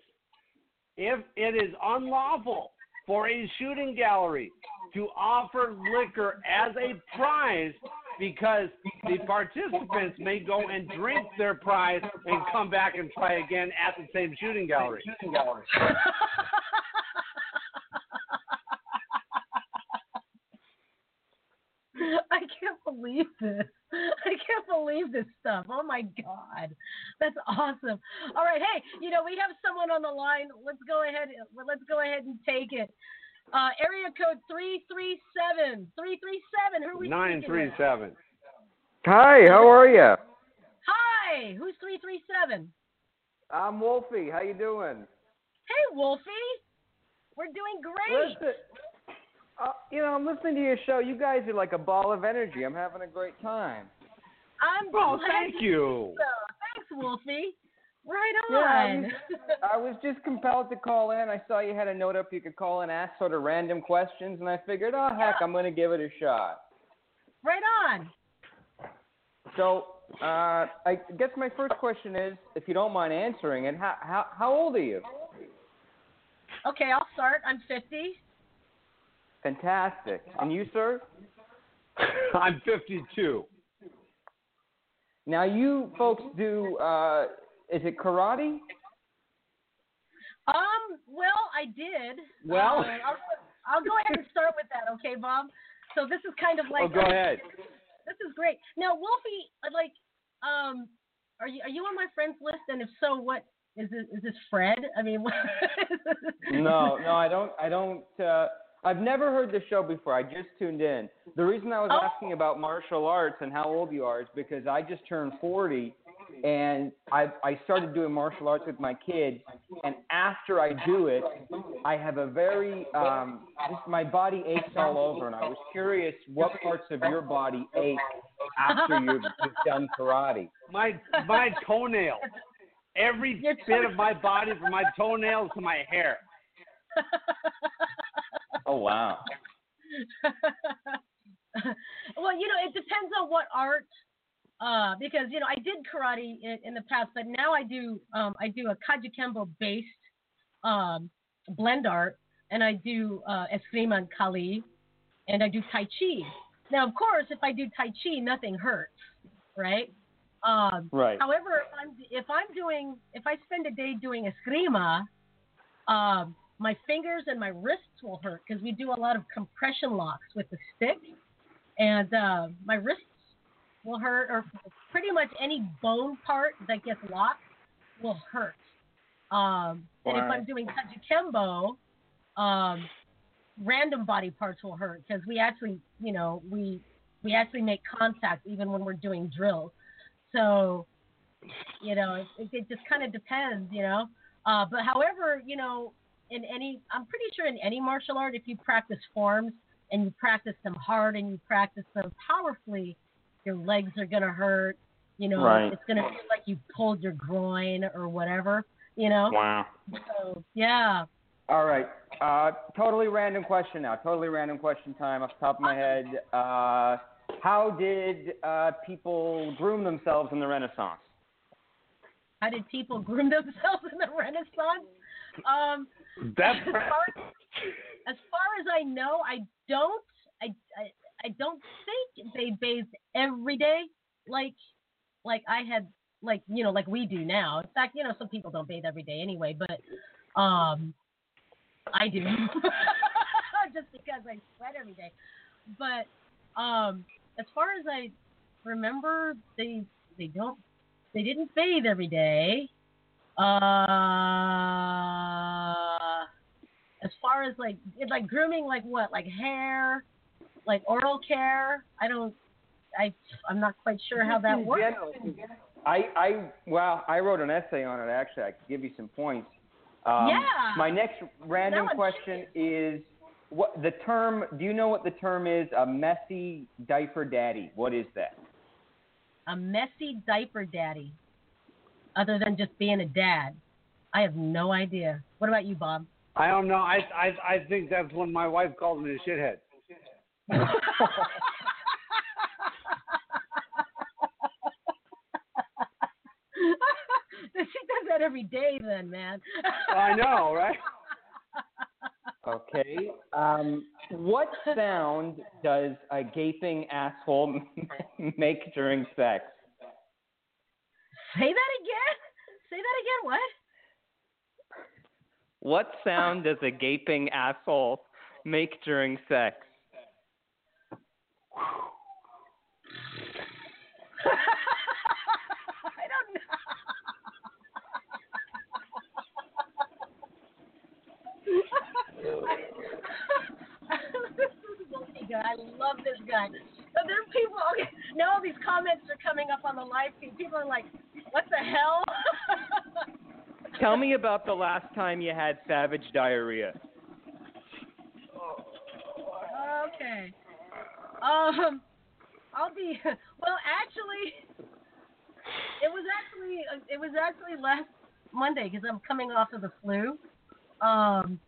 if it is unlawful for a shooting gallery to offer liquor as a prize because the participants may go and drink their prize and come back and try again at the same shooting gallery. I can't believe this. I can't believe this stuff. Oh my god, that's awesome. All right, hey, you know we have someone on the line. Let's go ahead. Let's go ahead and take it. Uh, area code three three seven three three seven. Who are we? Nine speaking three with? seven. Hi, how are you? Hi, who's three three seven? I'm Wolfie. How you doing? Hey, Wolfie. We're doing great. Listen, uh, you know, I'm listening to your show. You guys are like a ball of energy. I'm having a great time. I'm Well, glad thank to you. So. Thanks, Wolfie. Right Yeah, I on. was, I was just compelled to call in. I saw you had a note up you could call and ask sort of random questions, and I figured, oh heck, I'm going to give it a shot. right on. So, uh, I guess my first question is, if you don't mind answering it, how how, how old are you? Okay, I'll start. I'm 50. Fantastic. And you, sir? I'm 52. Now, you folks do, uh, is it karate? Um, well, I did. Well- Uh, I'll, I'll go ahead and start with that, okay, Bob? So this is kind of like. oh, go ahead. This is great. Now, Wolfie, like, um, are you are you on my friends list? And if so, what is this? Is this Fred? I mean, what, No, no, I don't. I don't. Uh, I've never heard the show before. I just tuned in. The reason I was Oh. asking about martial arts and how old you are is because I just turned 40, and I I started doing martial arts with my kids. And after I do it, I have a very um, just my body aches all over, and I was curious what parts of your body ache after you've, you've done karate. My my toenails. Every bit of my body, from my toenails to my hair. Oh wow. well, you know, it depends on what art. Uh, because you know, I did karate in, in the past, but now I do um, I do a Kajukenbo based um, blend art, and I do uh, eskrima and kali, and I do tai chi. Now, of course, if I do tai chi, nothing hurts, right? Um, Right. However, if I'm if I'm doing if I spend a day doing eskrima, um, my fingers and my wrists will hurt because we do a lot of compression locks with the stick, and uh, my wrists will hurt, or pretty much any bone part that gets locked will hurt. Um, and if I'm doing Kajukenbo, um, random body parts will hurt because we actually, you know, we we actually make contact even when we're doing drills. So, you know, it, it just kind of depends, you know. Uh, but however, you know, in any, I'm pretty sure in any martial art, if you practice forms and you practice them hard and you practice them powerfully, your legs are gonna hurt. You know, Right. it's gonna feel like you pulled your groin or whatever. You know. Wow. So yeah. All right. Uh, totally random question now. Totally random question time off the top of my head. Uh, how did uh, people groom themselves in the Renaissance? How did people groom themselves in the Renaissance? Um, That's as, far as, as far as I know, I don't. I, I I don't think they bathed every day like like I had like you know like we do now. In fact, you know some people don't bathe every day anyway, but um, I do just because I sweat every day. But um, as far as I remember, they they don't they didn't bathe every day. Uh, as far as like like grooming, like what, like hair, like oral care. I don't. I I'm not quite sure how that works. general, I, I, well, I wrote an essay on it. Actually, I could give you some points. Um, Yeah. My next random That one's question is, what the term? Do you know what the term is? A messy diaper daddy. What is that? A messy diaper daddy. Other than just being a dad, I have no idea. What about you, Bob? I don't know. I I I think that's when my wife called me a shithead. she does that every day, then, man. I know, right? Okay. Um, what sound does a gaping asshole make during sex? Say that again. Say that again. What? What sound does a gaping asshole make during sex? I don't know. this is a lucky guy. I love this guy. But there are people. Okay, now all these comments are coming up on the live feed. People are like, "What the hell?" Tell me about the last time you had savage diarrhea. okay. Um, I'll be. Well, actually, it was actually it was actually last Monday because I'm coming off of the flu. Um,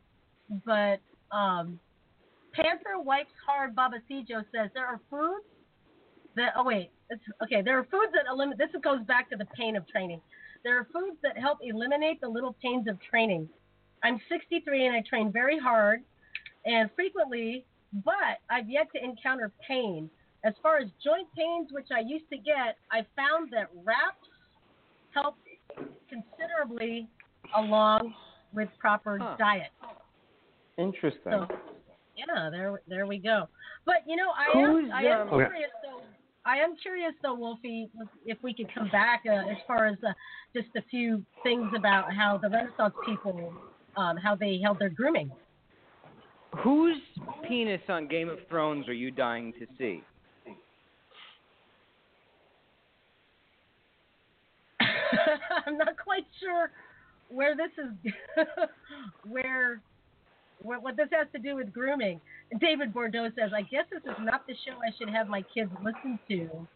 but um, Panther Wipes Hard Baba Babasijo says there are foods that. Oh wait, it's, okay. There are foods that eliminate. This goes back to the pain of training. There are foods that help eliminate the little pains of training. I'm 63 and I train very hard and frequently, but I've yet to encounter pain. As far as joint pains, which I used to get, I found that wraps help considerably along with proper Huh. diet. Interesting. So, yeah, there, there we go. But you know, I Who's, am, I am Okay. curious though. I am curious though, Wolfie, if we could come back uh, as far as uh, just a few things about how the Renaissance people, um, how they held their grooming. Whose penis on Game of Thrones are you dying to see? I'm not quite sure where this is, where, where, what this has to do with grooming. David Bordeaux says, "I guess this is not the show I should have my kids listen to."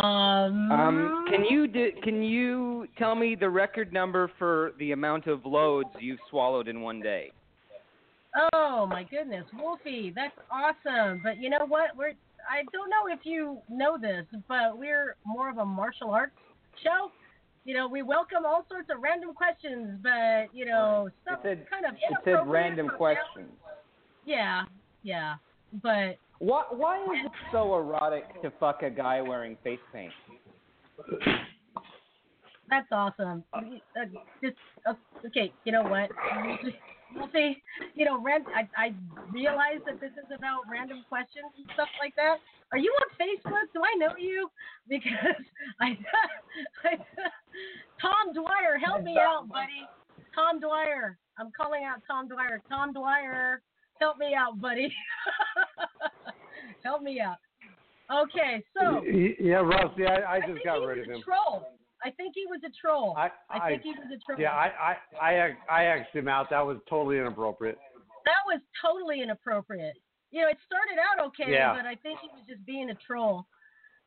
Um, Um, can you do, can you tell me the record number for the amount of loads you've swallowed in one day? Oh my goodness, Wolfie, that's awesome. But you know what? We're I don't know if you know this, but we're more of a martial arts show. You know, we welcome all sorts of random questions, but you know, stuff It said- kind of It said random questions. Yeah, yeah, but Why, why is it so erotic to fuck a guy wearing face paint? that's awesome. Uh, just uh, okay, you know what? Wolfie, you know, ran, I I realize that this is about random questions and stuff like that. Are you on Facebook? Do I know you? Because I, I Tom Dwyer, help me out, buddy. Tom Dwyer, I'm calling out Tom Dwyer. Tom Dwyer, help me out, buddy. help me out. Okay, so Yeah, Rusty, I, I just think got rid of him. troll. I think he was a troll. I, I think he was a troll. Yeah, I, I, I, I X'd him out. That was totally inappropriate. That was totally inappropriate. You know, it started out okay, Yeah. but I think he was just being a troll.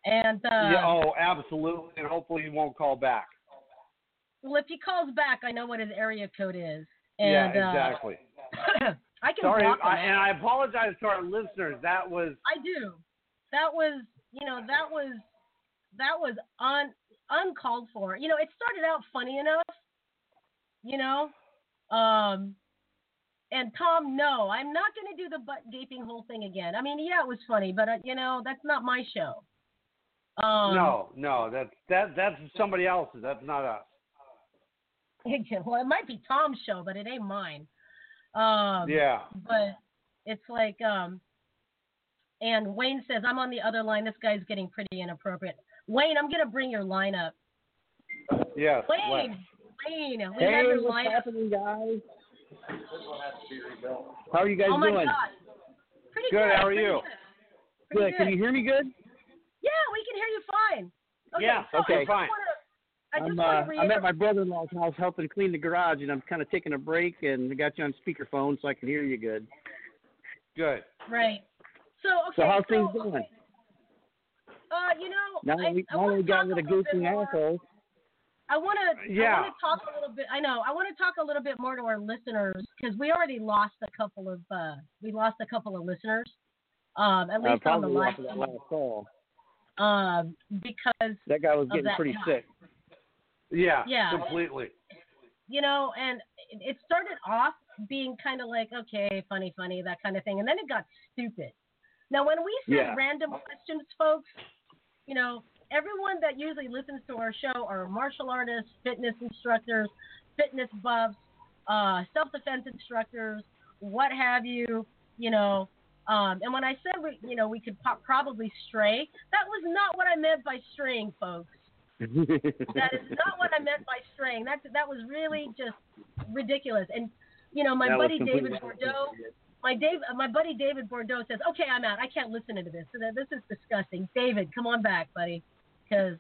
And uh, yeah, oh, absolutely. And hopefully he won't call back. well, if he calls back, I know what his area code is. yeah, And, uh, exactly. I can Sorry, block him. I, and I apologize to our listeners. That was I do. That was, you know, that was that was un uncalled for. You know, it started out funny enough. You know, um, and Tom, no, I'm not going to do the butt gaping whole thing again. I mean, yeah, it was funny, but uh, you know, that's not my show. Um, no, no. That's that. That's somebody else's. That's not us. well, it might be Tom's show, but it ain't mine. Um, Yeah. But it's like, um, and Wayne says, I'm on the other line. This guy's getting pretty inappropriate. Wayne, I'm going to bring your line up. Yes. Wayne, Wes. Wayne, we Hey, have your what's lineup. happening, guys? How are you guys oh my doing? God. Pretty Good, good. how are you? Good. Pretty Good. Can you hear me good? Yeah, we can hear you fine. Okay, Yeah, so okay. Fine. Wanna, I'm, uh, I'm at my brother-in-law's house helping clean the garage, and I'm kind of taking a break, and I got you on speakerphone so I can hear you good. Good. Right. So okay. so how's things so, going? Uh, you know, Now I, we, I now wanna we got talk rid a of little bit goofy more- assholes. I want to. I Yeah. want to talk a little bit. I know. I want to talk a little bit more to our listeners because we already lost a couple of. uh We lost a couple of listeners. Um, at Uh, least on the probably live. after that last call. Um, because That guy was getting pretty guy. sick. Yeah. Yeah. Completely. you know, and it- it started off being kind of like, okay, funny, funny, that kind of thing, and then it got stupid. Now, when we said Yeah. random questions, folks, you know, everyone that usually listens to our show are martial artists, fitness instructors, fitness buffs, uh, self-defense instructors, what have you, you know. Um, and when I said we, you know, we could po- probably stray, that was not what I meant by straying, folks. That is not what I meant by straying. That that was really just ridiculous. And you know, my That buddy David Bordeaux, my Dave, my buddy David Bordeaux says, "Okay, I'm out. I can't listen to this. This is disgusting." David, come on back, buddy, because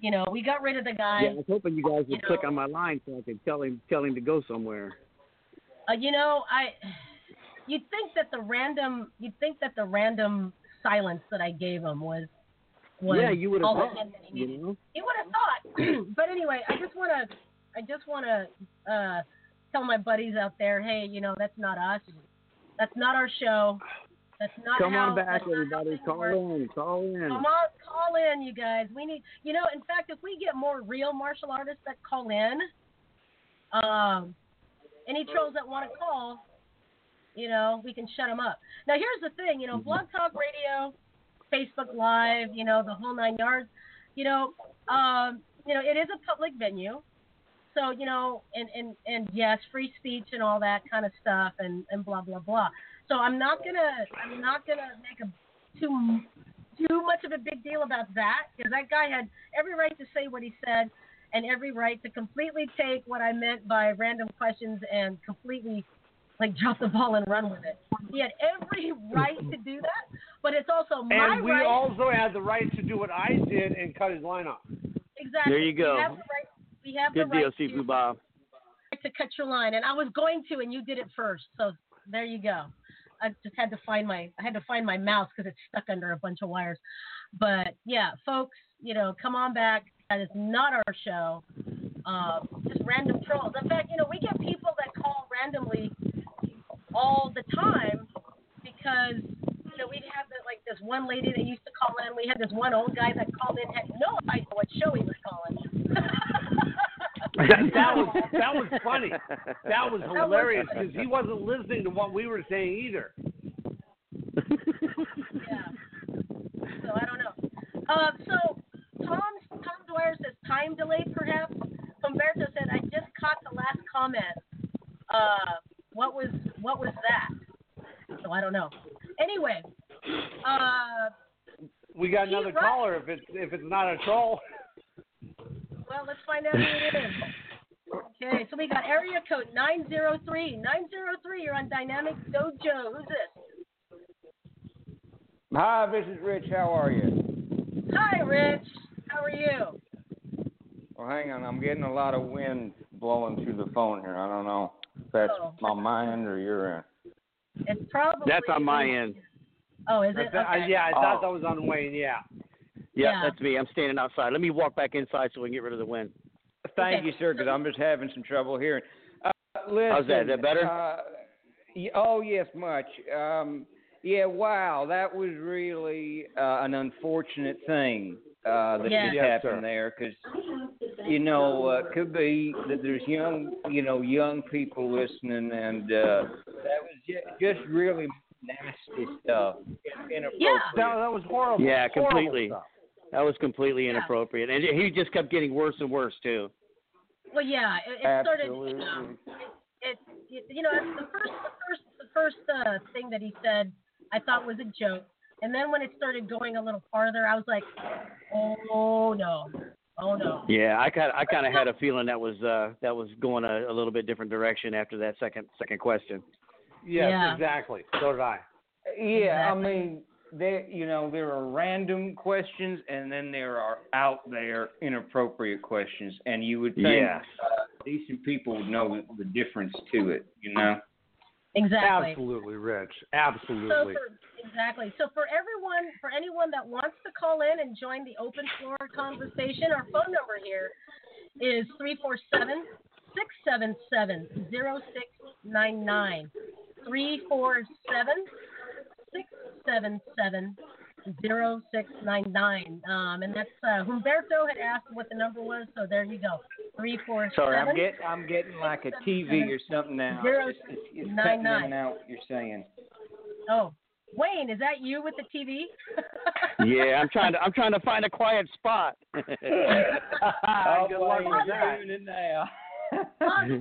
you know we got rid of the guy. Yeah, I was hoping you guys would you know- click on my line so I could tell him tell him to go somewhere. Uh, you know, I you'd think that the random you'd think that the random silence that I gave him was was yeah, you would have thought. You know. You would have thought. but anyway, I just want to, I just want to uh, tell my buddies out there, hey, you know, that's not us. That's not our show. That's not Come how. on back, that's not how everybody. Call in. Call in. Come on, call in, you guys. We need, you know, in fact, if we get more real martial artists that call in, um, any trolls that want to call, you know, we can shut them up. Now, here's the thing, you know, Blog Talk Radio, Facebook Live, you know, the whole nine yards. You know, um, you know, it is a public venue, so you know, and and and yes, free speech and all that kind of stuff, and and blah blah blah. So I'm not gonna, I'm not gonna make a too too much of a big deal about that because that guy had every right to say what he said and every right to completely take what I meant by random questions and completely like drop the ball and run with it. He had every right to do that, but it's also my right. And we right. also had the right to do what I did and cut his line off. exactly. There you go. We have the right. We have Good the right deal, Bob. to cut your line, and I was going to, and you did it first. So there you go. I just had to find my I had to find my mouse because it's stuck under a bunch of wires. But yeah, folks, you know, come on back. That is not our show. Um, just random trolls. In fact, you know, we get people that call randomly all the time because know we'd have the, like this one lady that used to call in. We had this one old guy that called in had no idea what show he was calling. that was that was funny. That was hilarious because he wasn't listening to what we were saying either. Yeah. So I don't know. Uh, so Tom Tom Dwyer says time delay perhaps. Humberto said I just caught the last comment. Uh, what was what was that? So I don't know. Anyway, uh, We got another right. caller if it's if it's not a troll. well let's find out who it is. Okay, so we got area code 903. 903, you're on Dynamic Dojo. Who's this? Hi, this is Rich. How are you? Hi, Rich. How are you? Well, hang on. I'm getting a lot of wind blowing through the phone here. I don't know if that's Oh. my mind or your end. It's probably. That's on my end. Oh, is it? That's- I- Okay. yeah, I thought Oh. that was on Wayne. Yeah. Yeah, Yeah. that's me. I'm standing outside. Let me walk back inside so we can get rid of the wind. Thank Okay. you, sir, because I'm just having some trouble hearing. Uh, listen, How's that? Is that better? Uh, oh, yes, much. Um, yeah, wow, that was really uh, an unfortunate thing uh, that Yeah. just Yes, happened sir. there, because you know, uh, could be that there's young, you know, young people listening, and uh, that was ju- just really nasty stuff. Inappropriate. Yeah. That, that was horrible. Yeah, Horrible completely. stuff. That was completely Yeah. inappropriate, and he just kept getting worse and worse too. Well, yeah, it, it started. You know, it, it, you know, it's the first, the first, the first uh, thing that he said, I thought was a joke, and then when it started going a little farther, I was like, oh no, Oh no. Yeah, I kind I kind of had a feeling that was uh that was going a, a little bit different direction after that second second question. Yes, Yeah. exactly. So did I. Yeah, I Exactly. mean, there you know there are random questions, and then there are out there inappropriate questions, and you would think Yes. uh, decent people would know the difference to it. You know. Exactly. Absolutely, Rich. So Absolutely. for, exactly. So for everyone, for anyone that wants to call in and join the open floor conversation, our phone number here is 347 677 0699. 347 677 0699. Um, and that's uh, Humberto had asked what the number was, so there you go. 347 Sorry, I'm getting I'm getting like a TV or something now. Zero It's, it's, it's nine nine. out what you're saying. Oh, Wayne, is that you with the TV? Yeah, I'm trying to I'm trying to find a quiet spot. oh, Good luck with that. doing it now. closet,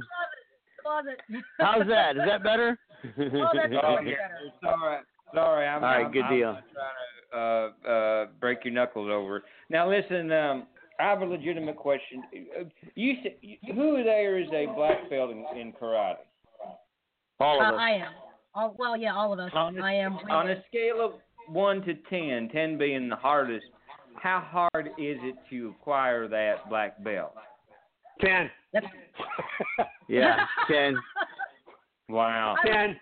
closet, closet. How's that? Is that better? Oh, that's Oh, much yeah. better. Sorry, sorry. I'm, All right, I'm, good I'm deal. not trying to uh, uh, break your knuckles over. Now, listen. Um, I have a legitimate question. Uh, You said who there is a black belt in, in karate? All Uh, of us. I am. All, well, yeah, all of us. On a, I am. on a scale of one to ten, ten being the hardest, how hard is it to acquire that black belt? Ten. Yeah, ten. Wow. I Ten.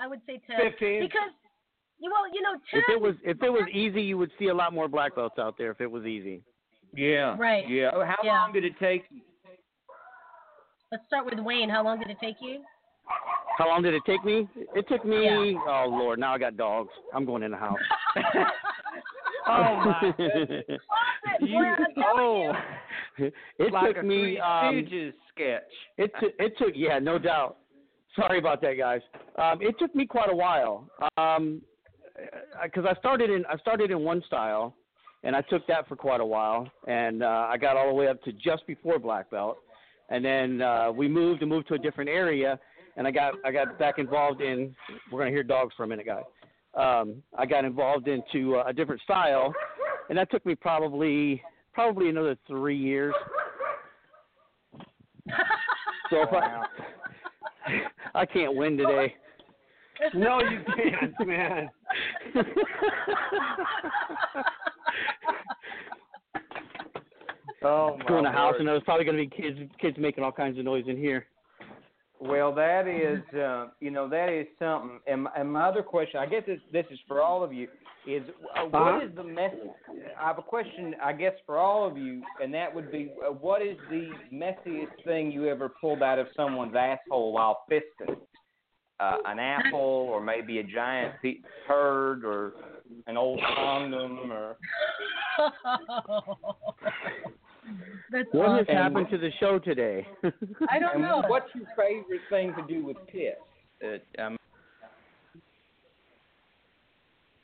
I would say ten. Fifteen. Because, you- well, you know, ten. If it was if it was easy, you would see a lot more black belts out there. If it was easy. Yeah. Right. Yeah. Oh, How Yeah. long did it take? Let's start with Wayne. How long did it take you? How long did it take me? It took me. Yeah. Oh Lord, now I got dogs. I'm going in the house. Oh my goodness. You, oh, it like took me. Um, sketch. it took. It took. Yeah, no doubt. Sorry about that, guys. Um, it took me quite a while. Um, because I started in I started in one style, and I took that for quite a while, and uh, I got all the way up to just before black belt, and then uh, we moved and moved to a different area, and I got I got back involved in. We're gonna hear dogs for a minute, guys. Um, I got involved into uh, a different style, and that took me probably probably another three years. So if I, I can't win today. No, you can't, man. Oh my Go in the house, and there's probably going to be kids kids making all kinds of noise in here. Well, that is, uh, you know, that is something. And, my- and my other question, I guess this, this is for all of you, is uh, what Uh-huh. the message? I have a question, I guess, for all of you, and that would be, uh, what is the messiest thing you ever pulled out of someone's asshole while fisting? Uh, an apple, or maybe a giant pe- turd, or an old condom, or That's What has happened to the show today? I don't and know. what's your favorite thing to do with piss? Uh, um,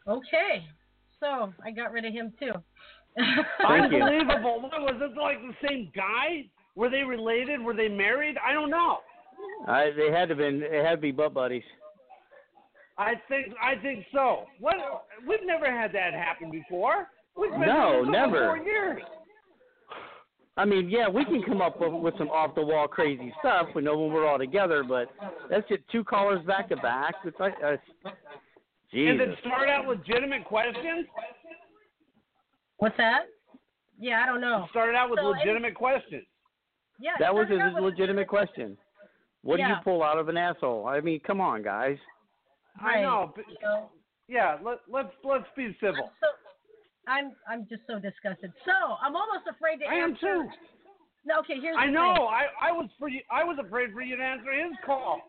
Okay, so I got rid of him too. Unbelievable. What was it like the same guy? Were they related? Were they married? I don't know. I, they had to been. It had to be butt buddies. I think I think so. What? We've never had that happen before. We've been No, doing this for never. Four years. I mean, yeah, we can come up with, with some off the wall crazy stuff. We know when we're all together, but that's just two callers back to back. It's like, uh, And then start out legitimate questions. What's that? Yeah, I don't know. Start out with So any- legitimate questions. Yeah, That was a with- legitimate question. What do you pull out of an asshole? I mean, come on, guys. I know. But, you know, yeah. Let let's let's be civil. so I'm I'm just so disgusted. So I'm almost afraid to I am answer. too. No, okay, here's I the know. thing. I I was for you. I was afraid for you to answer his call.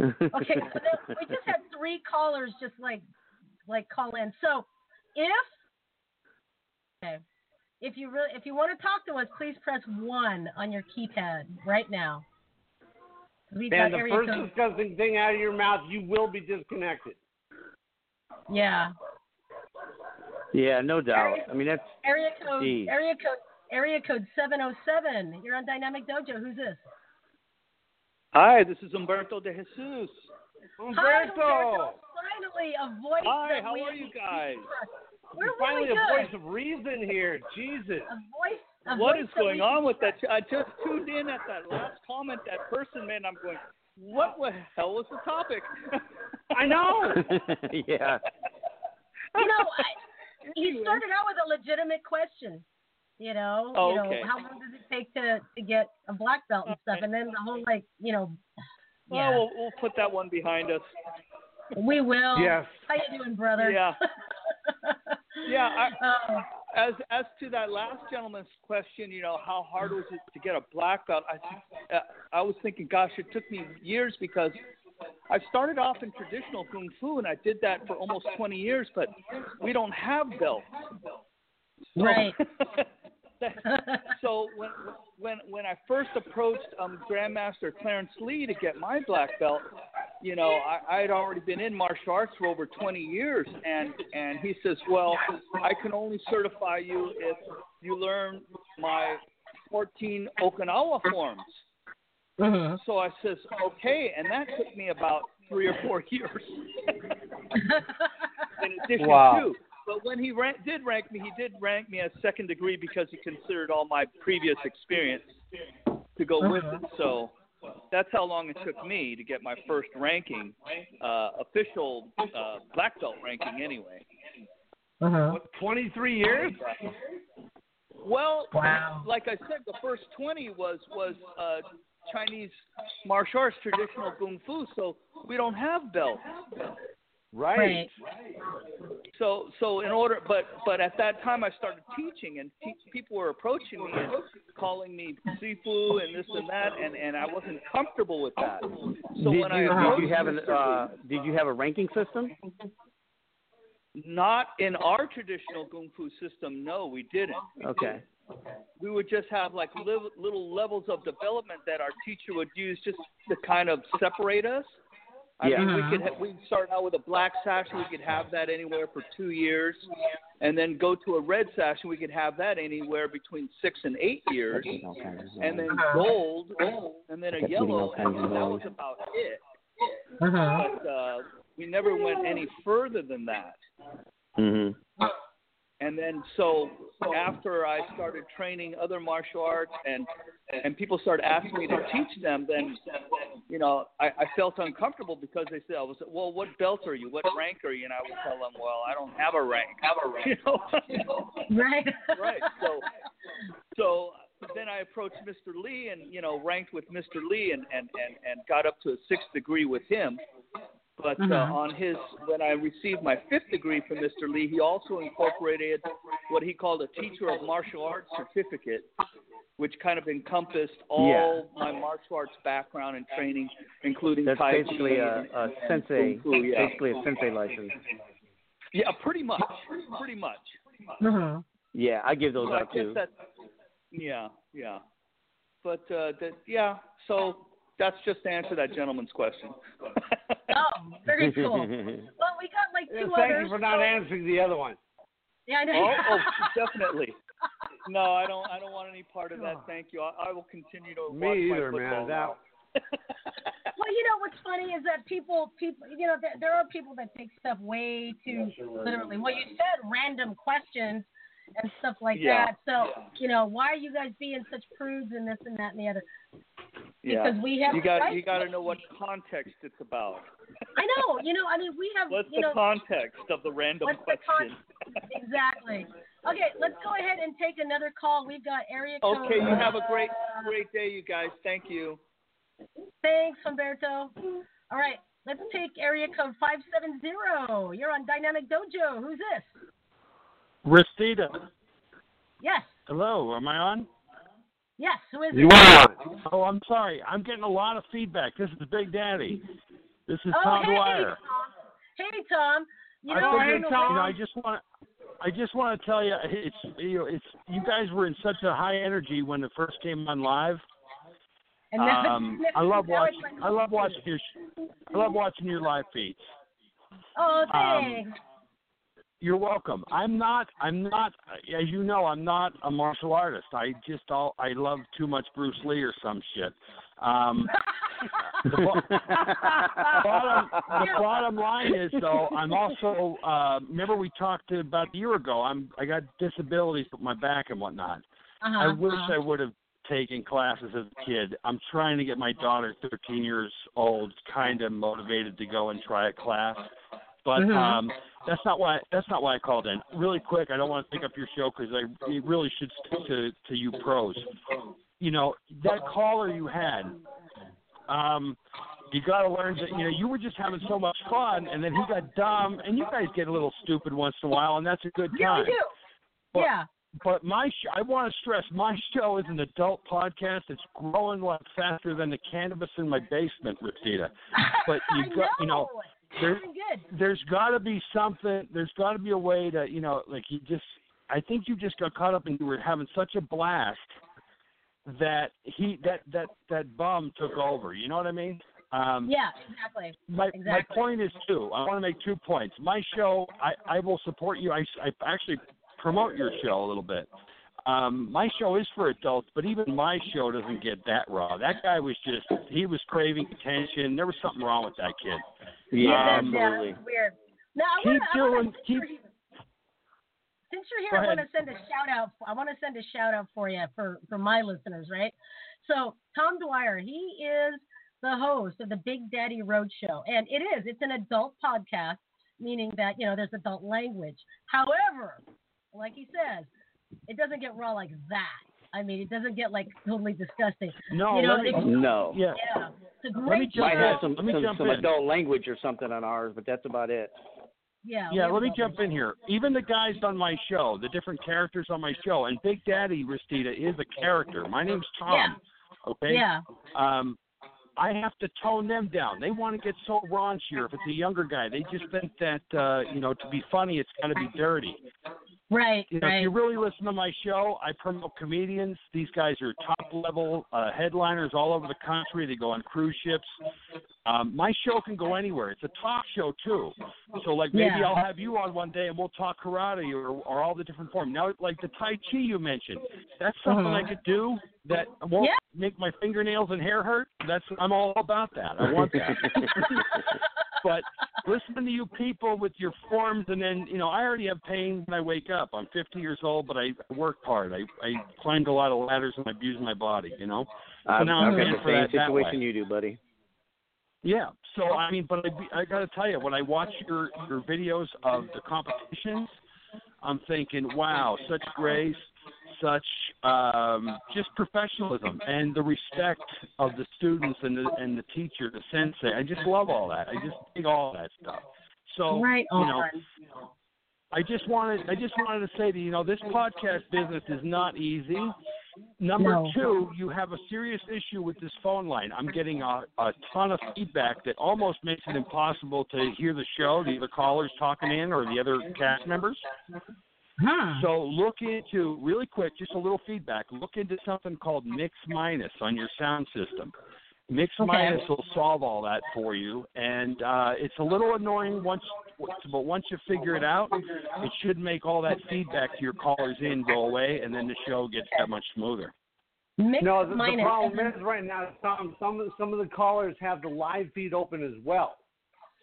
Okay, so then we just had three callers just like like call in. So if okay, if you really if you want to talk to us, please press one on your keypad right now. We've And the first code- disgusting thing out of your mouth, you will be disconnected. yeah, yeah, no doubt. I mean, that's area code Jeez. area code area code seven oh seven. You're on Dynamic Dojo. Who's this? Hi, this is Umberto de Jesus. Hi, Humberto. Humberto. Finally, a voice. Hi, that how we are you guys? We're Finally, really a voice of reason here. Jesus. a voice what is going on with that? I just tuned in at that last comment. That person, man, I'm going. What the hell was the topic? I know. yeah. You know, I, he started out with a legitimate question. You know, Oh, you know, okay. how long does it take to to get a black belt and stuff, and then the whole like, you know, Well, yeah, we'll, we'll put that one behind us. we will. Yes. How you doing, brother? Yeah. Yeah. I, Oh. as as to that last gentleman's question, you know, how hard was it to get a black belt? I uh, I was thinking, gosh, it took me years because I started off in traditional kung fu and I did that for almost 20 years, but we don't have belts. So- Right. so when when when I first approached um, Grandmaster Clarence Lee to get my black belt, you know, I, I had already been in martial arts for over 20 years, and and he says, well, I can only certify you if you learn my 14 Okinawa forms. Mm-hmm. So I says, okay, and that took me about three or four years. in addition Wow. to. But when he rank, did rank me, he did rank me as second degree because he considered all my previous experience to go with it. So that's how long it took me to get my first ranking, uh, official uh, black belt ranking, anyway. Uh-huh. What, 23 years? Well, Wow. like I said, the first 20 was was uh, Chinese martial arts, traditional kung fu. So we don't have belts. Right. So so in order, but but at that time I started teaching, and te- people were approaching me and calling me sifu and this and that, and and I wasn't comfortable with that. So did when I you did you have an uh, did you have a ranking system? Not in our traditional kung fu system. No, we didn't. Okay. We would just have like li- little levels of development that our teacher would use just to kind of separate us. I Yeah. mean, we could ha- we'd start out with a black sash. And we could have that anywhere for two years, and then go to a red sash, and we could have that anywhere between six and eight years, and then gold, and then a yellow, and that was about it. Uh-huh. But uh, we never went any further than that. Mhm. And then so after I started training other martial arts and and people started asking me to teach them, then you know I, I felt uncomfortable because they said I was well, what belt are you? What rank are you? And I would tell them, well, I don't have a rank. Have a rank. You know? Right. right. So so then I approached Mr. Lee and you know ranked with Mr. Lee and and and, and got up to a sixth degree with him. But uh, Mhm. on his, when I received my fifth degree from Mr. Lee, he also incorporated what he called a teacher of martial arts certificate, which kind of encompassed all my martial arts background and training, including That's Tai Chi basically a, and- a and sensei, Fu, yeah. basically a sensei license. Yeah, pretty much, pretty much. Uh-huh. Yeah, I give those So out too. that, yeah, yeah. But uh, that, yeah, so that's just to answer that gentleman's question. Oh, very cool. Well, we got like two Thank others. you for not so- answering the other one. Yeah, I know. Oh, oh, definitely. No, I don't. I don't want any part of that. Oh. Thank you. I, I will continue to Me watch either, my man. That- Well, you know what's funny is that people, people, you know, there, there are people that take stuff way too literally. Well, you said random questions and stuff like Yeah. that. So, you know, why are you guys being such prudes and this and that and the other? Yeah. Because we have you got you got to know what context it's about. I know, you know, I mean, we have, What's you the know, context of the random what's the con- question? exactly. Okay, let's go ahead and take another call. We've got area code. Okay, you have a uh, great great day, you guys. Thank you. Thanks, Humberto. All right, let's take area code 570. You're on Dynamic Dojo. Who's this? Restita. Yes, Hello, am I on? Yes, who is You it? are. Oh, I'm sorry. I'm getting a lot of feedback. This is Big Daddy. This is Oh, Tom hey, Dwyer. Tom. Hey, Tom. You I know, I figured, don't you know, I just want I just want to tell you, it's you know, it's you guys were in such a high energy when it first came on live. And Um, I love watching. I love watching your. I love watching your live feeds. Oh, um, thanks. You're welcome. I'm not. I'm not. As you know, I'm not a martial artist. I just all. I love too much Bruce Lee or some shit. Um, the, bo- bottom, the bottom line is though, I'm also. Uh, remember we talked about a year ago. I'm. I got disabilities with my back and whatnot. Uh-huh, I wish uh-huh. I would have taken classes as a kid. I'm trying to get my daughter, 13 years old, kind of motivated to go and try a class, but Mhm. um, that's not why. That's not why I called in. Really quick, I don't want to pick up your show because I it really should stick to to you pros. You know that caller you had. Um, you got to learn that you know you were just having so much fun, and then he got dumb, and you guys get a little stupid once in a while, and that's a good time. Yeah, we do. But, yeah. But my sh- I want to stress my show is an adult podcast. It's growing like faster than the cannabis in my basement, Rosita. But you got you know know. There, good. there's got to be something. There's got to be a way to you know like you just. I think you just got caught up and you were having such a blast that he that that that bum took over. You know what I mean? Um, Yeah, exactly. my exactly. my point is two. I want to make two points. My show, I I will support you. I I actually promote your show a little bit. Um, my show is for adults, but even my show doesn't get that raw. That guy was just he was craving attention. There was something wrong with that kid. Yeah, Um, that's, yeah, that's weird. Now, I Keep wanna, doing- since keep- you're here- Since you're Go here, I want to send a shout out. I want to send a shout out for you for for my listeners, right? So Tom Dwyer, he is the host of the Big Daddy Road Show, and it is it's an adult podcast, meaning that you know there's adult language. However, like he says, it doesn't get raw like that. I mean, it doesn't get like totally disgusting. No, you know, me- it- No. Yeah. yeah, it's a Let me great jump Might show. have some Let me some, jump some in. adult language or something on ours, but that's about it. Yeah, Yeah, let me have jump in here. Even the guys on my show, the different characters on my show, and Big Daddy Restita is a character. My name's Tom. Yeah. Okay. Yeah. Um, I have to tone them down. They want to get so raunchier. If it's a younger guy, they just think that uh, you know to be funny, it's got to be dirty. Right, You know, right. if you really listen to my show, I promote comedians. These guys are top level uh, headliners all over the country. They go on cruise ships. Um, my show can go anywhere. It's a talk show too. So like maybe Yeah. I'll have you on one day and we'll talk karate or, or all the different forms. Now like the Tai Chi you mentioned, that's something I Mhm. could do that won't Yeah. make my fingernails and hair hurt. That's I'm all about that. I want that. but listening to you people with your forms and then you know i already have pain when i wake up i'm 50 years old but i work hard i i climbed a lot of ladders and i abused my body you know so I've, now i'm I've got the same that that situation you do, buddy. yeah so i mean but i i got to tell you when i watch your your videos of the competitions i'm thinking wow such grace such um, just professionalism and the respect of the students and the and the teacher, the sensei. I just love all that. I just dig all that stuff. So right you know. I just wanted I just wanted to say that you know this podcast business is not easy. Number No. two, you have a serious issue with this phone line. I'm getting a, a ton of feedback that almost makes it impossible to hear the show, the other callers talking in or the other cast members. So look into really quick, just a little feedback. Look into something called Mix Minus on your sound system. Mix Okay. Minus will solve all that for you, and uh, it's a little annoying once, but once you figure it out, it should make all that feedback to your callers in go away, and then the show gets that much smoother. Mix no, the, the problem is right now some some of some of the callers have the live feed open as well,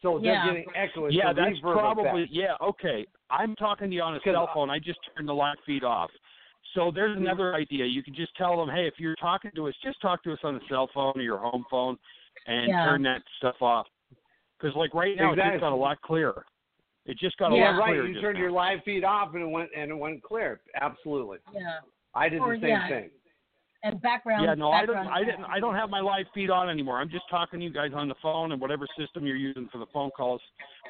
so they're Yeah. getting echo. It's Yeah, a that's reverb probably effect. yeah. Okay, I'm talking to you on a cell phone. I just turned the live feed off. So there's mm-hmm. another idea. You can just tell them, hey, if you're talking to us, just talk to us on the cell phone or your home phone, and Yeah. turn that stuff off. Because like right now, it Exactly. just got a lot clearer. It just got a yeah, lot right. clearer. You turned now. your live feed off and it went and it went clear. Absolutely. Yeah. I did Or, the same yeah. thing. And background. Yeah, no, I don't. background I didn't. I don't have my live feed on anymore. I'm just talking to you guys on the phone and whatever system you're using for the phone calls.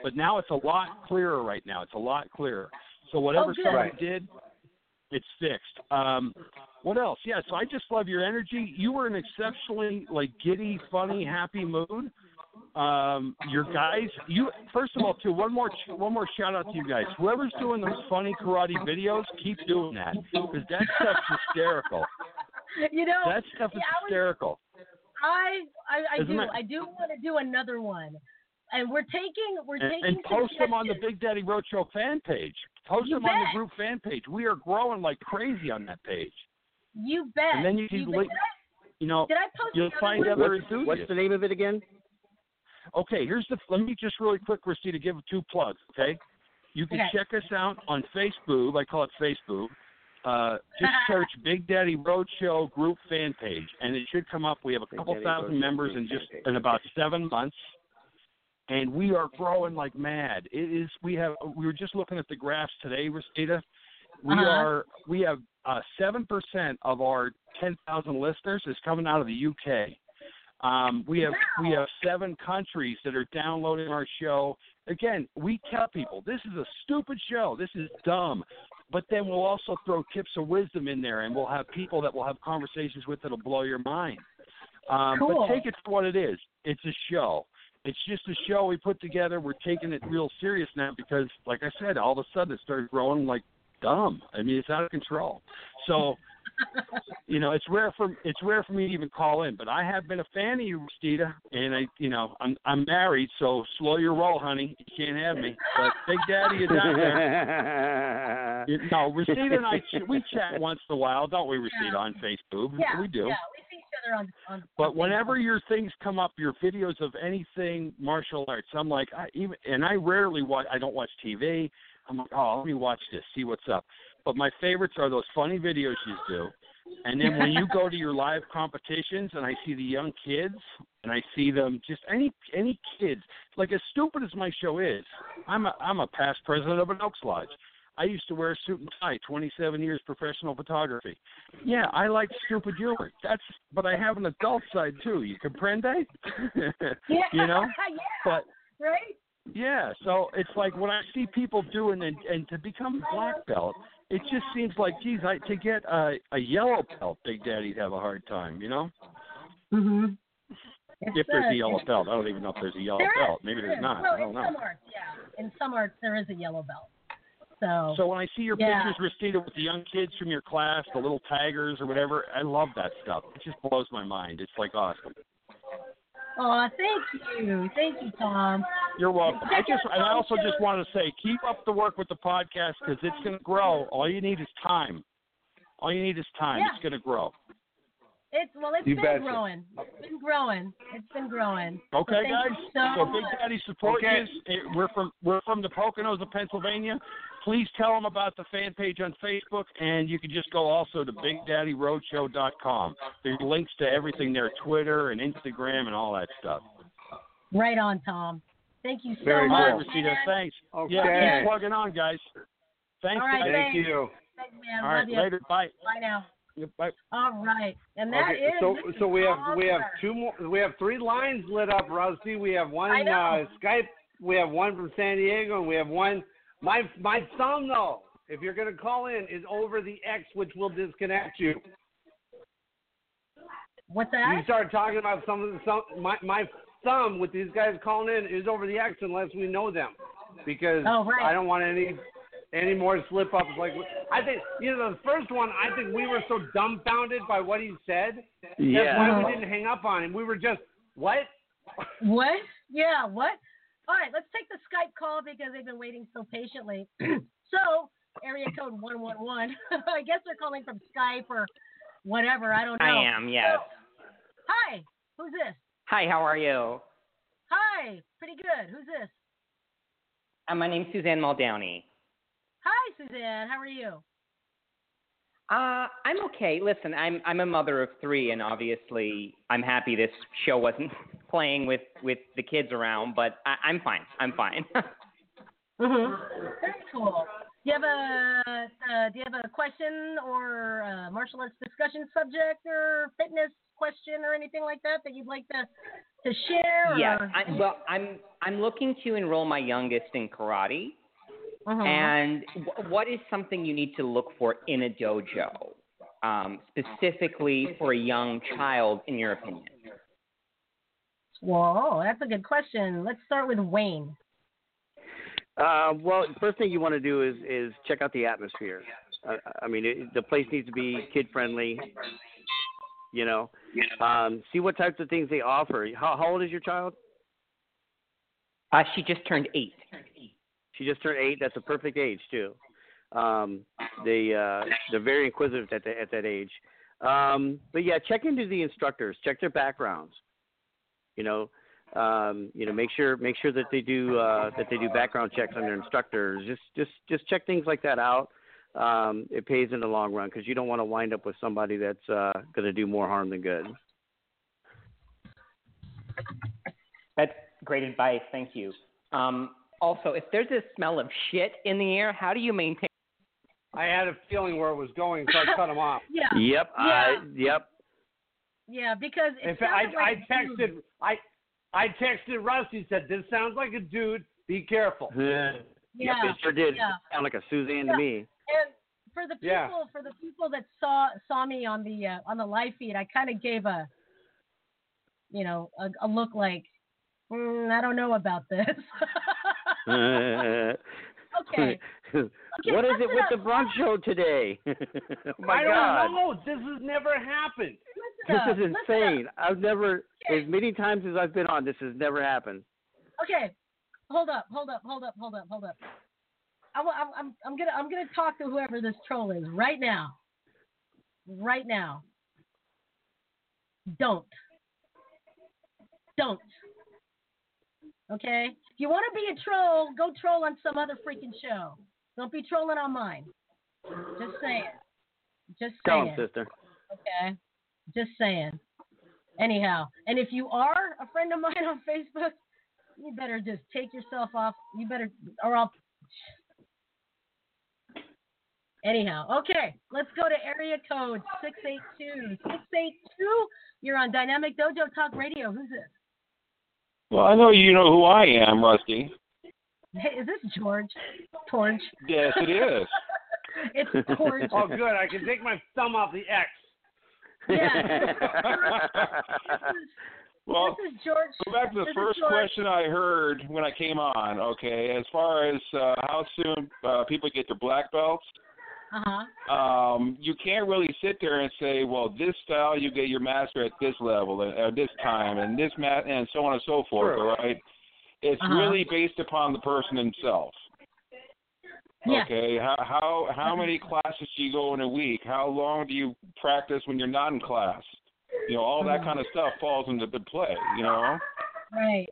But now it's a lot clearer right now. It's a lot clearer. So whatever Oh, good. someone Right. did, it's fixed. Um, what else? Yeah. So I just love your energy. You were in exceptionally like giddy, funny, happy mood. Um, your guys. You first of all, too. One more. One more shout out to you guys. Whoever's doing those funny karate videos, keep doing that because that stuff's hysterical. You know, That stuff is yeah, I was- hysterical. I I, I do it- I do want to do another one, and we're taking we're and, taking and post them on the. Big Daddy Roadshow fan page. Post You them on the group fan page. We are growing like crazy on that page. You bet. And then you can, bet. link- you know, Did I post you'll find one? other What's, enthusiasts. what's the name of it again? Okay, here's the. Let me just really quick, Christy, to give two plugs. Okay, you can Okay. check us out on Facebook. I call it Facebook. Uh, just search Big Daddy Roadshow group fan page, and it should come up. We have a couple Daddy thousand Roadshow members fan in just page. in about seven months, and we are growing like mad. It is. We have. We were just looking at the graphs today, Rosita. We Uh-huh. are. We have uh, seven percent of our ten thousand listeners is coming out of the UK. Um, we have we have seven countries that are downloading our show. Again, we tell people this is a stupid show. This is dumb. But then we'll also throw tips of wisdom in there, and we'll have people that we'll have conversations with that'll blow your mind. Um, Cool. But take it for what it is. It's a show. It's just a show we put together. We're taking it real serious now because, like I said, all of a sudden it started growing like dumb. I mean, it's out of control. So you know, it's rare for it's rare for me to even call in, but I have been a fan of you, Restita, and I, you know, I'm I'm married, so slow your roll, honey. You can't have me. But Big Daddy is out there. You- no, Restita and I ch- we chat once in a while, don't we, Restita, on Facebook? Yeah, we do. Yeah, we see each other on. on But on whenever Facebook. your things come up, your videos of anything martial arts, I'm like, I even and I rarely watch. I don't watch TV. I'm like, oh, let me watch this, see what's up. But my favorites are those funny videos you do, and then when you go to your live competitions and I see the young kids and I see them just any any kids, like as stupid as my show is, I'm a I'm a past president of an Elks Lodge. I used to wear a suit and tie, 27 years professional photography. Yeah, I like stupid humor. That's, but I have an adult side too. You comprende? Yeah, you know. yeah, But right? yeah, so it's like when I see people doing and and to become a black belt, it just seems like, geez, I to get a a yellow belt, Big Daddy'd have a hard time, you know. Mhm. If there's a yellow belt, I don't even know if there's a yellow There is, belt. Maybe there's not. Well, I don't in know. some arts, yeah. In some arts, there is a yellow belt. So. So when I see your Yeah. pictures, Restita, with the young kids from your class, the little tigers or whatever, I love that stuff. It just blows my mind. It's like awesome. Oh, thank you, thank you, Tom. You're welcome. I just, and I also just want to say, keep up the work with the podcast because it's going to grow. All you need is time. All you need is time. Yeah. It's going to grow. It's well, it's You been betcha. growing. It's been growing. It's been growing. Okay, So guys. you So, Big. Daddy support Okay. you. We're from we're from the Poconos of Pennsylvania. Please tell them about the fan page on Facebook, and you can just go also to BigDaddyRoadshow.com. There's links to everything there, Twitter and Instagram and all that stuff. Right on, Tom. Thank you so Very much. Rosita, man. thanks. Okay. Yeah, keep plugging on, guys. Thanks, All right, guys. Thank thanks. you. Thanks, man. All Love right, you. later. Bye. Bye now. Yeah, Bye. All right, and that Okay, is so so we have Tom we have two more we have three lines lit up, Rusty. We have one I uh, Skype, we have one from San Diego, and we have one my my thumb though. If you're gonna call in, is over the X, which will disconnect you. What's that? You start talking about some of the some my my thumb with these guys calling in is over the X unless we know them, because Oh, right. I don't want any any more slip ups. Like I think you know the first one, I think we were so dumbfounded by what he said. That's why we didn't hang up on him. We were just what? What? Yeah, what? All right, let's take the Skype call because they've been waiting so patiently. so, area code 111. I guess they're calling from Skype or whatever. I don't know. I am, yes. Hi, who's this? Hi, how are you? Hi, pretty good. Who's this? Uh, my name's Suzanne Muldowney. Hi, Suzanne. How are you? Uh, I'm okay. Listen, I'm I'm a mother of three, and obviously I'm happy this show wasn't playing with with the kids around, but I, I'm fine. I'm fine. Mm-hmm. Very cool. Do you have a uh, do you have a question or a martial arts discussion subject or fitness question or anything like that that you'd like to to share? yes. or- I, well, I'm I'm looking to enroll my youngest in karate. Mhm. And w- what is something you need to look for in a dojo, um, specifically for a young child, in your opinion? Whoa, that's a good question. Let's start with Wayne. Uh, well, first thing you want to do is is check out the atmosphere. I, I mean, it, the place needs to be kid friendly. You know, um, see what types of things they offer. How, how old is your child? Uh, she just turned eight. She just turned eight. That's a perfect age too. Um, they uh, they're very inquisitive at, the, at that age. Um, but yeah, check into the instructors. Check their backgrounds. You know, um, you know, make sure make sure that they do uh, that they do background checks on their instructors. Just just just check things like that out. um, it pays in the long run because you don't want to wind up with somebody that's uh, going to do more harm than good. That's great advice. Thank you. Um, also, if there's a smell of shit in the air, how do you maintain? I had a feeling where it was going, so I cut him off. Yeah. Yep. Yeah. I, yep. Yeah, because it In fact, I, sounded like I a dude. texted I I texted Rusty said this sounds like a dude. Be careful. Yeah. Yeah, Yep, it sure did. yeah. Sound like a Suzanne Yeah. to me. And for the people, Yeah. for the people that saw saw me on the uh, on the live feed, I kind of gave a, you know, a, a look like, mm, I don't know about this. okay. What is it with up. the brunch show today? oh my I God. don't know. This has never happened. This up, is insane. I've never, as many times as I've been on, this has never happened. Okay, hold up, hold up, hold up, hold up, hold up. I'm, I'm, I'm, I'm gonna, I'm gonna talk to whoever this troll is right now. Right now. Don't. Don't. Okay. If you want to be a troll, go troll on some other freaking show. Don't be trolling on mine. Just saying. Just Tell saying. him, sister. Okay. Just saying. Anyhow, and if you are a friend of mine on Facebook, you better just take yourself off. You better, or I'll. Anyhow, okay, let's go to area code 682. 682, you're on Dynamic Dojo Talk Radio. Who's this? Well, I know you know who I am, Rusty. Hey, is this George? Torge? Yes, it is. it's Torge. Oh, good. I can take my thumb off the X. Yeah. Well, this is George. go back to the this first question I heard when I came on. Okay, as far as uh, how soon uh, people get their black belts, Uh-huh. um, you can't really sit there and say, well, this style you get your master at this level and at this time, and this mat, and so on and so forth. True. All right, it's Uh-huh. really based upon the person himself. Yeah. Okay, how how how many classes do you go in a week? How long do you practice when you're not in class? You know, all that Mhm. kind of stuff falls into the play. You know. Right.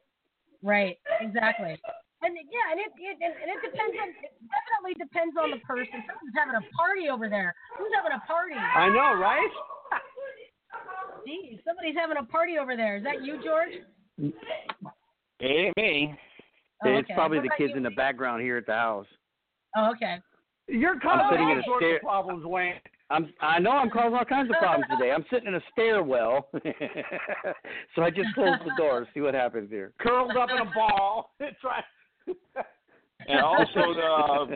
Right. Exactly. And yeah, and it, it and and it depends on it definitely depends on the person. Someone's having a party over there. Who's having a party? I know, right? Geez, somebody's having a party over there. Is that you, George? It ain't me. Oh, It's probably What the kids you? in the background here at the house. Oh, okay. You're causing sitting all in a sorts stair- of problems, Wayne. I'm I know I'm causing all kinds of problems today. I'm sitting in a stairwell, so I just closed the door. To see what happens here. Curled up in a ball. Try. And also the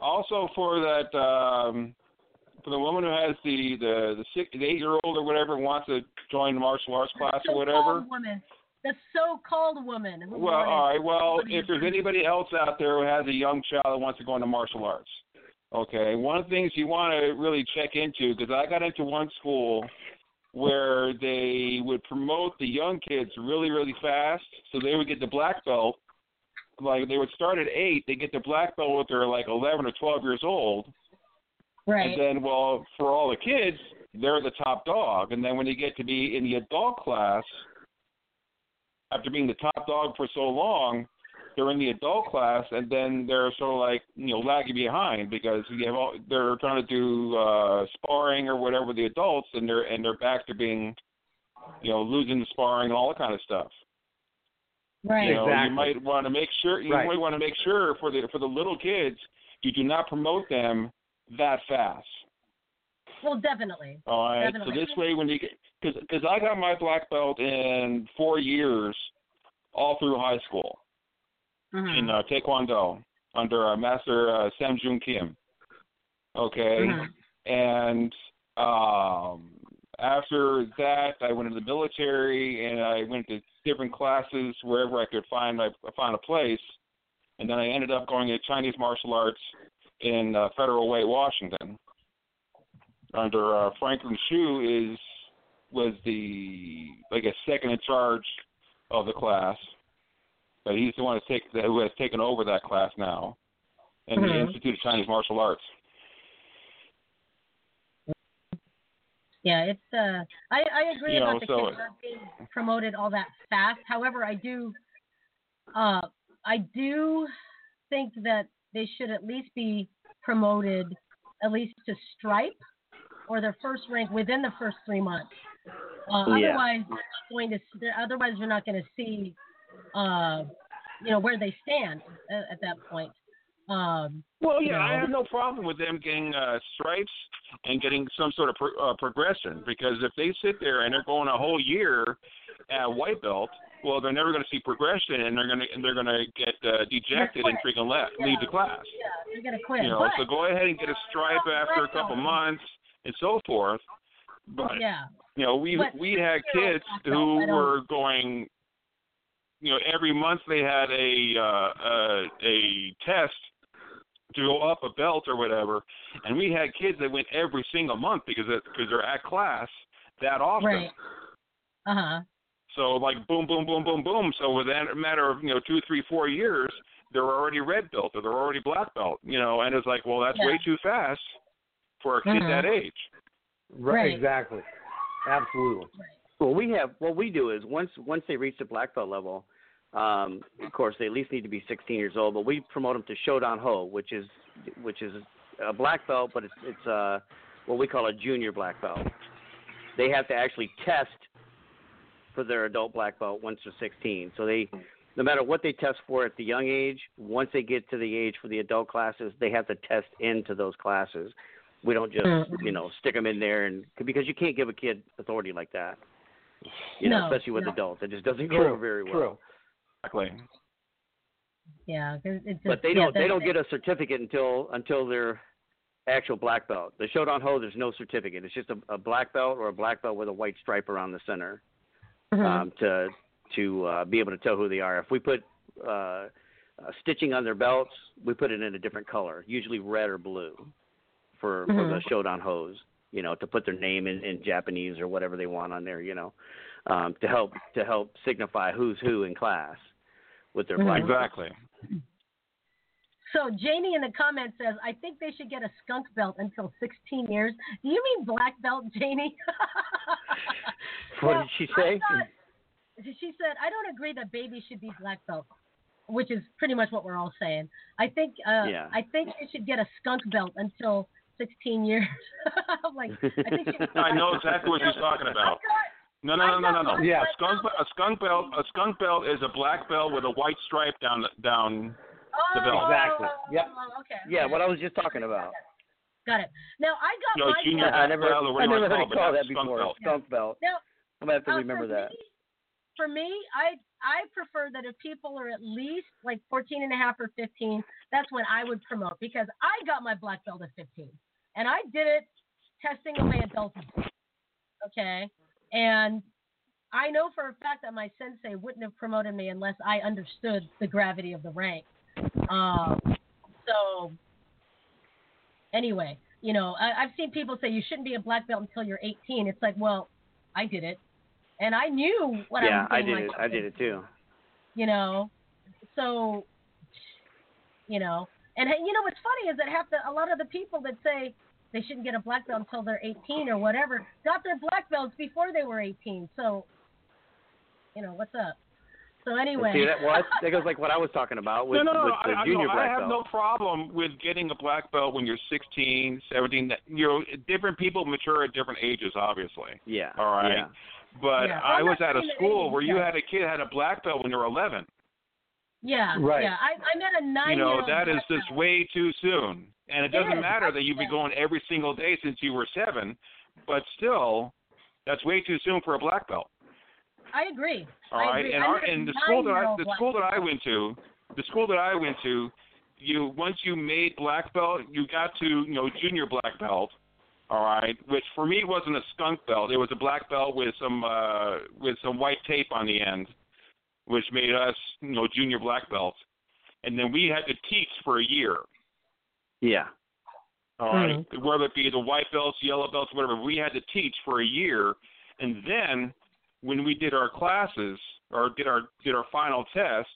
also for that um, for the woman who has the the the, six, the eight year old or whatever wants to join the martial arts class or whatever. So-called woman. The so-called woman. Well, wanted- all right. Well, if there's anybody else out there who has a young child that wants to go into martial arts, okay, one of the things you want to really check into because I got into one school where they would promote the young kids really, really fast, so they would get the black belt. Like they would start at eight, they get the black belt when they're like 11 or 12 years old, Right. and then well, for all the kids, they're the top dog, and then when they get to be in the adult class, after being the top dog for so long, they're in the adult class, and then they're sort of like you know lagging behind because you have all, they're trying to do uh, sparring or whatever with the adults, and they're and they're back to being you know losing the sparring and all that kind of stuff. Right. You know, Exactly. you might want to make sure you Right. might want to make sure for the for the little kids you do not promote them that fast. Well, definitely. All right. Definitely. So this way, when you get, because because I got my black belt in four years, all through high school Mhm. in uh, Taekwondo under uh, Master uh, Sam Jun Kim. Okay. Mhm. And um, after that, I went into the military and I went to different classes wherever I could find I found a place, and then I ended up going to Chinese martial arts in uh, Federal Way, Washington under uh, Franklin Shu is was the like a second in charge of the class, but he's the one take, who has taken over that class now, in the Mhm. Institute of Chinese Martial Arts. Yeah, it's uh I, I agree You know, about the so- kids not being promoted all that fast. However, I do uh I do think that they should at least be promoted at least to stripe or their first rank within the first three months. Uh, Yeah. Otherwise, you're not going to. Otherwise, you're not going to see, uh, you know, where they stand at, at that point. Um, Well, you yeah, I know. have no problem with them getting uh, stripes and getting some sort of pro- uh, progression because if they sit there and they're going a whole year at white belt, well, they're never going to see progression and they're going to they're going to get uh, dejected and freaking left, leave the class. Yeah, they're going to quit. You know, but, so go ahead and get a stripe after a couple months and so forth. But yeah, you know, we But we had kids who were going. You know, every month they had a uh, a, a test to go up a belt or whatever, and we had kids that went every single month because it, because they're at class that often. right. Uh huh. So like boom, boom, boom, boom, boom. So within a matter of you know two, three, four years, they're already red belt or they're already black belt. You know, and it's like, well, that's way too fast for a kid Mhm. that age. Right. Exactly. Absolutely. Well, we have what we do is once once they reach the black belt level, um, of course they at least need to be 16 years old. But we promote them to Shodan Ho, which is which is a black belt, but it's it's uh, what we call a junior black belt. They have to actually test for their adult black belt once they're 16. So they, no matter what they test for at the young age, once they get to the age for the adult classes, they have to test into those classes. We don't just Mhm. you know stick them in there and because you can't give a kid authority like that. You know, especially with no. adults, it just doesn't go True, over very well. true. Exactly. Yeah, 'cause it's just, But they don't they don't get a certificate until until they're actual black belt. The Shodan Ho, there's no certificate. It's just a, a black belt or a black belt with a white stripe around the center Mhm. um, to to uh, be able to tell who they are. If we put uh, uh, stitching on their belts, we put it in a different color, usually red or blue, for for the Mhm. Shodan hose. You know, to put their name in, in Japanese or whatever they want on there. You know, um, to help to help signify who's who in class with their Mhm. black belt. Exactly. So Janie in the comments says, "I think they should get a skunk belt until 16 years." Do you mean black belt, Janie? What Well, did she say? thought- she said, "I don't agree that babies should be black belt." Which is pretty much what we're all saying. I think uh, Yeah. I think they should get a skunk belt until 16 years. I'm like, I think she I know exactly what she's talking about. No, no, no, no, no, no. Yeah. A skunk, a skunk belt, a skunk belt is a black belt with a white stripe down the, down the belt. Exactly. Yep. Oh, okay. Yeah, what I was just talking about. Got it. Now I got No, my junior belt. I never, belt or I never heard call it it, called that that's skunk before. belt. Skunk belt. Now, I'm gonna have to uh, remember that. Me, for me, I I prefer that if people are at least like 14 and a half or 15, that's when I would promote because I got my black belt at 15 and I did it testing away adults. Okay, and I know for a fact that my sensei wouldn't have promoted me unless I understood the gravity of the rank. Um, so anyway, you know, I, I've seen people say you shouldn't be a black belt until you're 18. It's like, well, I did it, and I knew what yeah, I I was did getting it. myself I did it too. you know. So, you know, and you know what's funny is that half the a lot of the people that say they shouldn't get a black belt until they're 18 or whatever got their black belts before they were 18. So, you know, what's up? So anyway, See that? Well, that goes like what I was talking about with, no, no, no. with the I, I- junior no, black I have belt. no problem with getting a black belt when you're 16, 17. That- You know, different people mature at different ages, obviously. Yeah. All right. Yeah. But Yeah. I was at a school where you had a kid had a black belt when they were 11. yeah, Right. yeah. I, I met a nine-year-old. know, that is just belt. way too soon. And it It doesn't is. matter that you've been going every single day since you were seven, but still, that's way too soon for a black belt. I agree. All right, agree. and I our and the school that I the school that. I went to, the school that I went to, you once you made black belt, you got to you know junior black belt. All right, which for me wasn't a skunk belt. It was a black belt with some uh with some white tape on the end, which made us you know junior black belts. And then we had to teach for a year. Yeah. All right, whether it be the white belts, yellow belts, whatever, we had to teach for a year, and then when we did our classes or did our did our final test,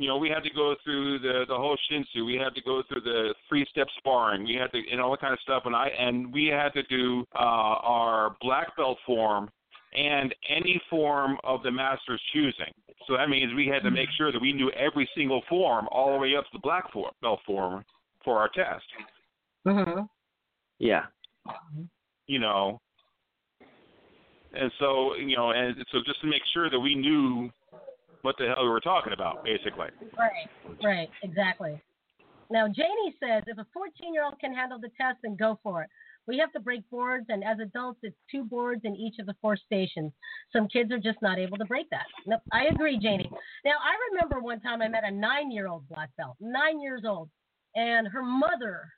you know, we had to go through the the whole shinsu. We had to go through the three step sparring. We had to and all that kind of stuff. And I and we had to do uh, our black belt form and any form of the master's choosing. So that means we had to make sure that we knew every single form all the way up to the black for, belt form for our test. Mm-hmm. Yeah. you know. And so, you know, and so just to make sure that we knew what the hell we were talking about, basically. Right, right, exactly. Now, Janie says if a 14 year old can handle the test, then go for it. We have to break boards, and as adults, it's two boards in each of the four stations. Some kids are just not able to break that. Nope, I agree, Janie. Now, I remember one time I met a nine year old black belt, nine years old, and her mother,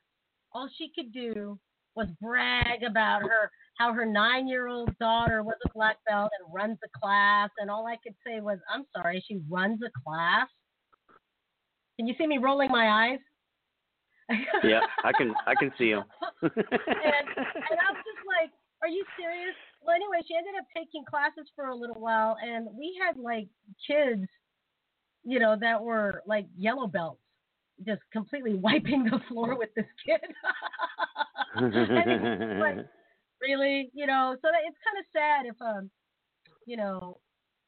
all she could do was brag about her how her nine year old daughter was a black belt and runs a class and all I could say was, I'm sorry, she runs a class. Can you see me rolling my eyes? Yeah, I can I can see him. and, and I was just like, Are you serious? Well anyway, she ended up taking classes for a little while and we had like kids, you know, that were like yellow belts, just completely wiping the floor with this kid. and it's like really, you know, so that it's kind of sad if um, you know,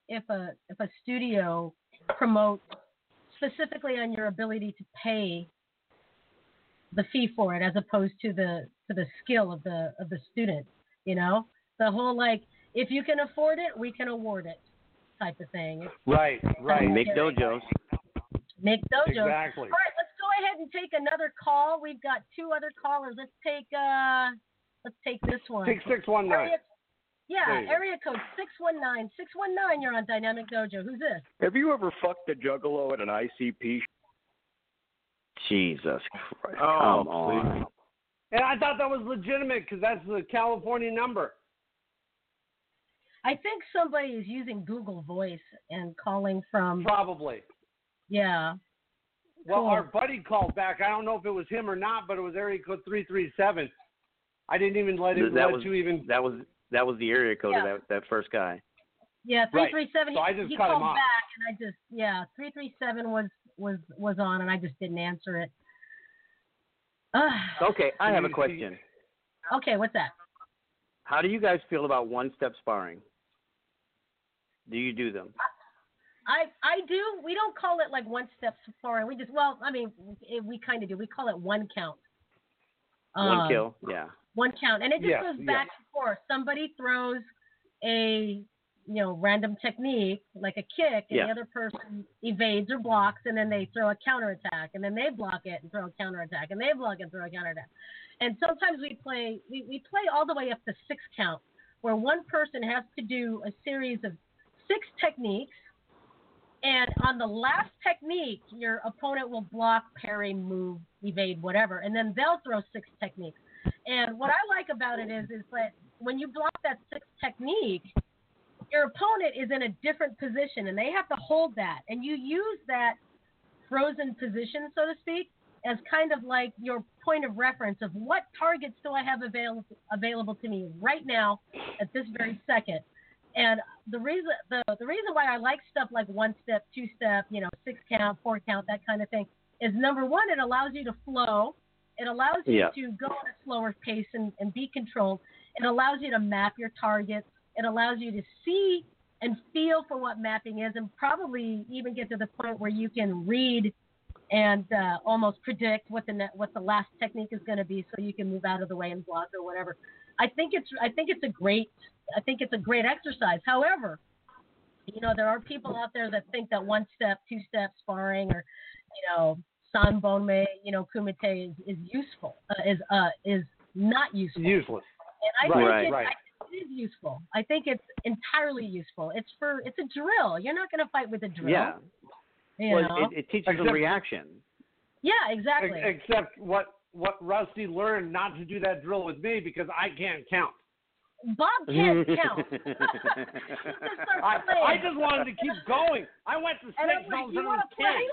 if a if a studio promotes specifically on your ability to pay the fee for it as opposed to the to the skill of the of the student, you know? The whole like if you can afford it, we can award it type of thing. It's Right, right. Make dojos. Make dojos. Exactly. All right, let's go ahead and take another call. We've got two other callers. Let's take uh let's take this one. Six six one nine. Area- Yeah, There go. area code 619. 619, you're on Dynamic Dojo. Who's this? Have you ever fucked a juggalo at an ICP? Jesus Christ. Oh, Come on. And I thought that was legitimate because that's the California number. I think somebody is using Google Voice and calling from. Probably. Yeah. Well, Cool. our buddy called back. I don't know if it was him or not, but it was area code three three seven. I didn't even let him that let was you even. that was that was the area code Yeah. of that that first guy. Yeah, Right. 337. So I he just he cut him called off. back, and I just yeah, 337 was was was on, and I just didn't answer it. Ugh. Okay, I have a question. Okay, what's that? How do you guys feel about one step sparring? Do you do them? I I do. We don't call it like one step sparring. We just well, I mean, it, we kind of do. We call it one count. One Um, kill? Yeah. One count, and it just Yes, goes yes. back and forth. Somebody throws a you know random technique like a kick, and Yeah. the other person evades or blocks, and then they throw a counterattack, and then they block it and throw a counterattack, and they block it and throw a counterattack. And sometimes we play we, we play all the way up to six count, where one person has to do a series of six techniques. And on the last technique, your opponent will block, parry, move, evade, whatever, and then they'll throw six techniques. And what I like about it is, is that when you block that sixth technique, your opponent is in a different position, and they have to hold that. And you use that frozen position, so to speak, as kind of like your point of reference of what targets do I have available available to me right now at this very second. And the reason the the reason why I like stuff like one step, two step, you know, six count, four count, that kind of thing, is number one, it allows you to flow. It allows you Yeah. to go at a slower pace and, and be controlled. It allows you to map your targets. It allows you to see and feel for what mapping is, and probably even get to the point where you can read and uh, almost predict what the ne- what the last technique is going to be, so you can move out of the way and block or whatever. I think it's I think it's a great I think it's a great exercise. However, you know there are people out there that think that one step, two step sparring, or you know sanbonme, you know kumite is, is useful uh, is uh is not useful. Useless. And I Right, think it, right. I think it is useful. I think it's entirely useful. It's for it's a drill. You're not going to fight with a drill. Yeah. You well, know? it, it teaches them Except- reaction. yeah, exactly. Ex- Except what what Rusty learned not to do that drill with me because I can't count. Bob can't count. I, I just wanted to keep going. I went to And six I'm like, zones you want to play?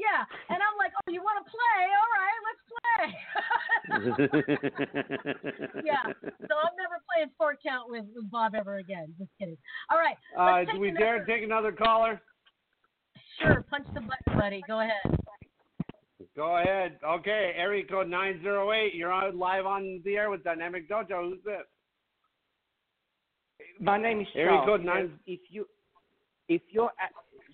Yeah, and I'm like, oh, you want to play? All right, let's play. yeah. So I'm never playing four count with, with Bob ever again. Just kidding. All right. Uh, do we another- dare take another caller? Sure. Punch the button, buddy. Go ahead. Go ahead. Okay, area code 908. You're on live on the air with Dynamic Dojo. Who's this? My name is Area Charles. code If- nine- If you if you're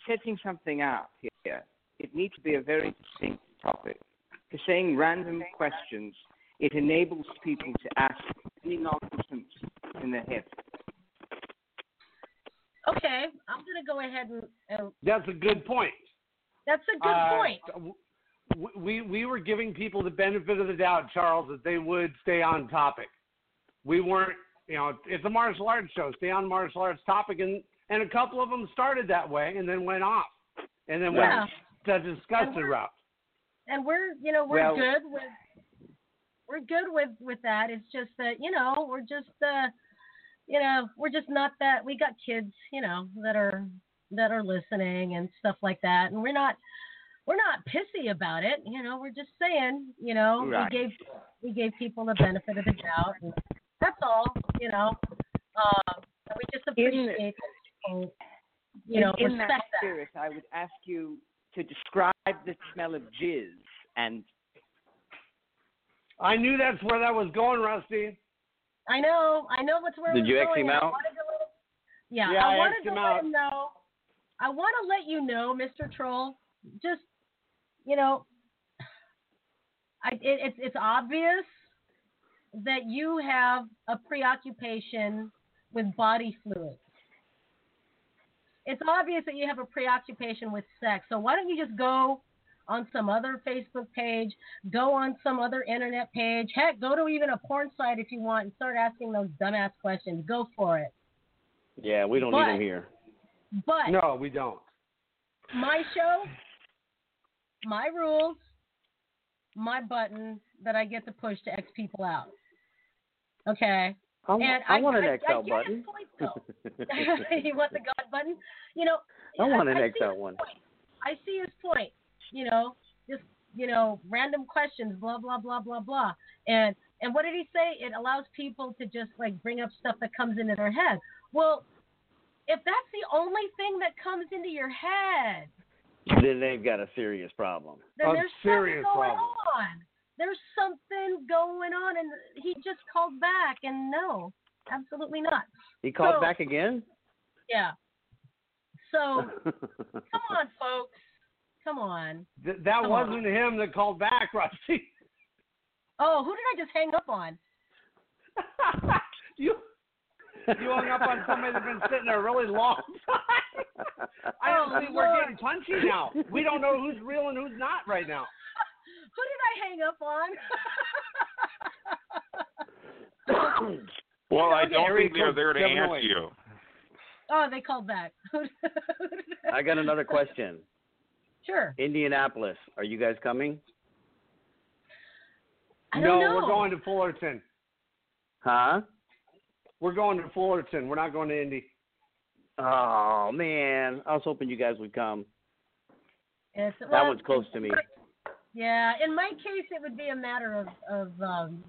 setting something up here, it needs to be a very distinct topic. for saying random questions. It enables people to ask any nonsense in their head. Okay, I'm gonna go ahead and. and That's a good point. that's a good Uh, point. We we were giving people the benefit of the doubt, Charles, that they would stay on topic. We weren't, you know, it's a martial arts show. Stay on martial arts topic, and and a couple of them started that way and then went off, and then Yeah. went the disgusted route. and we're you know we're Well- good with we're good with with that it's just that you know we're just uh you know we're just not that we got kids you know that are that are listening and stuff like that and we're not we're not pissy about it you know we're just saying you know Right. we gave we gave people the benefit of the doubt and that's all you know um we just appreciate that people you know in, in respect that that spirit, I would ask you to describe the smell of jizz and I knew that's where that was going, Rusty. I know, I know what's where Did we're you X going. him I out? wanted to let- yeah, Yeah, I I wanted to let out. him know. I want to let you know, Mr. Troll. Just, you know, I, it, it's it's obvious that you have a preoccupation with body fluids. It's obvious that you have a preoccupation with sex. So why don't you just go on some other Facebook page, go on some other internet page, heck, go to even a porn site if you want and start asking those dumbass questions. Go for it. Yeah, we don't But- need them here. But No, we don't. my show, my rules, my button that I get to push to X people out. Okay. I, wa- and I want an I, XL I get button. his you want the God button? You know, I want an I see XL one. point. I see his point. You know, just you know, random questions, blah blah blah blah blah. And and what did he say? It allows people to just like bring up stuff that comes into their head. Well, if that's the only thing that comes into your head, Then they've got a serious problem. then A there's serious something going problem. on. There's something going on, and he just called back, and no, absolutely not. He called So- back again? Yeah. So come on, folks. Come on. Th- that Come wasn't him that called back, Rusty. Oh, who did I just hang up on? you you hung up on somebody that's been sitting there a really long time. I Oh, don't think we're getting punchy now. We don't know who's real and who's not right now. Who did I hang up on? Well, I don't Area think they're there to 708. answer you. oh, they called back. I got another question. Sure. Indianapolis, are you guys coming? I no, don't know. we're going to Fullerton. Huh? We're going to Fullerton. We're not going to Indy. Oh man, I was hoping you guys would come. It's, That well, one's close to me. Yeah, in my case, it would be a matter of, of um,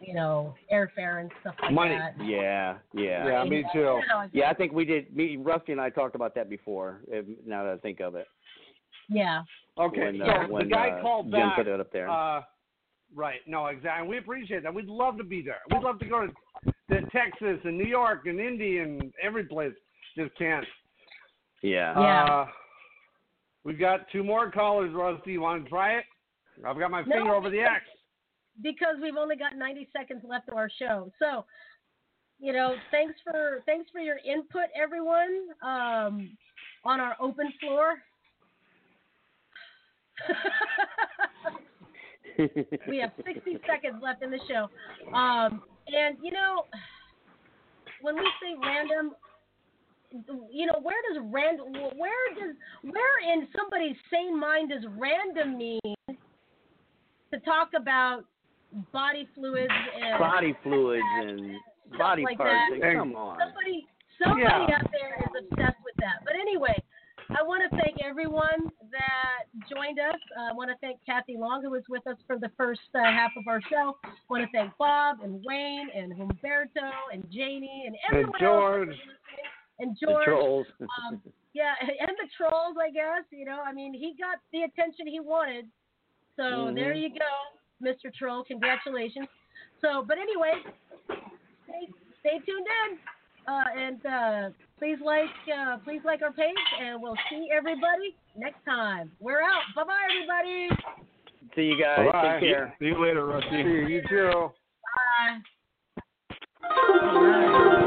you know, airfare and stuff like that. Money. that. Yeah, yeah. Yeah, me too. Yeah, I think we did. Me, Rusty, and I talked about that before. If, now that I think of it, Yeah. Okay, when, uh, when the guy uh, called Jim back. put it up there. Uh, right. No, exactly. We appreciate that. We'd love to be there. We'd love to go to, to Texas and New York and Indy and every place. Just can't. yeah. Yeah. Uh, we've got two more callers, Rusty. You want to try it? I've got my No, finger over the X. because we've only got 90 seconds left of our show. So, you know, thanks for thanks for your input, everyone, um, on our open floor. we have 60 seconds left in the show, um, and you know, when we say random. You know where does random? Where does where in somebody's sane mind does random mean to talk about body fluids and body fluids and body like parts. that. and Come on. somebody somebody Yeah. out there is obsessed with that. But anyway, I want to thank everyone that joined us. Uh, I want to thank Kathy Long, who was with us for the first uh, half of our show. I want to thank Bob and Wayne and Humberto and Janie and everyone And George. else. And The George. trolls. Um, yeah, and the trolls, I guess. You know, I mean, he got the attention he wanted. So Mhm. there you go, Mr. Troll. Congratulations. So, but anyway, stay, stay tuned in, uh, and uh, please like uh, please like our page, and we'll see everybody next time. We're out. Bye bye, everybody. See you guys. Bye. Take care. See you later, Rusty. See you, you too. Bye.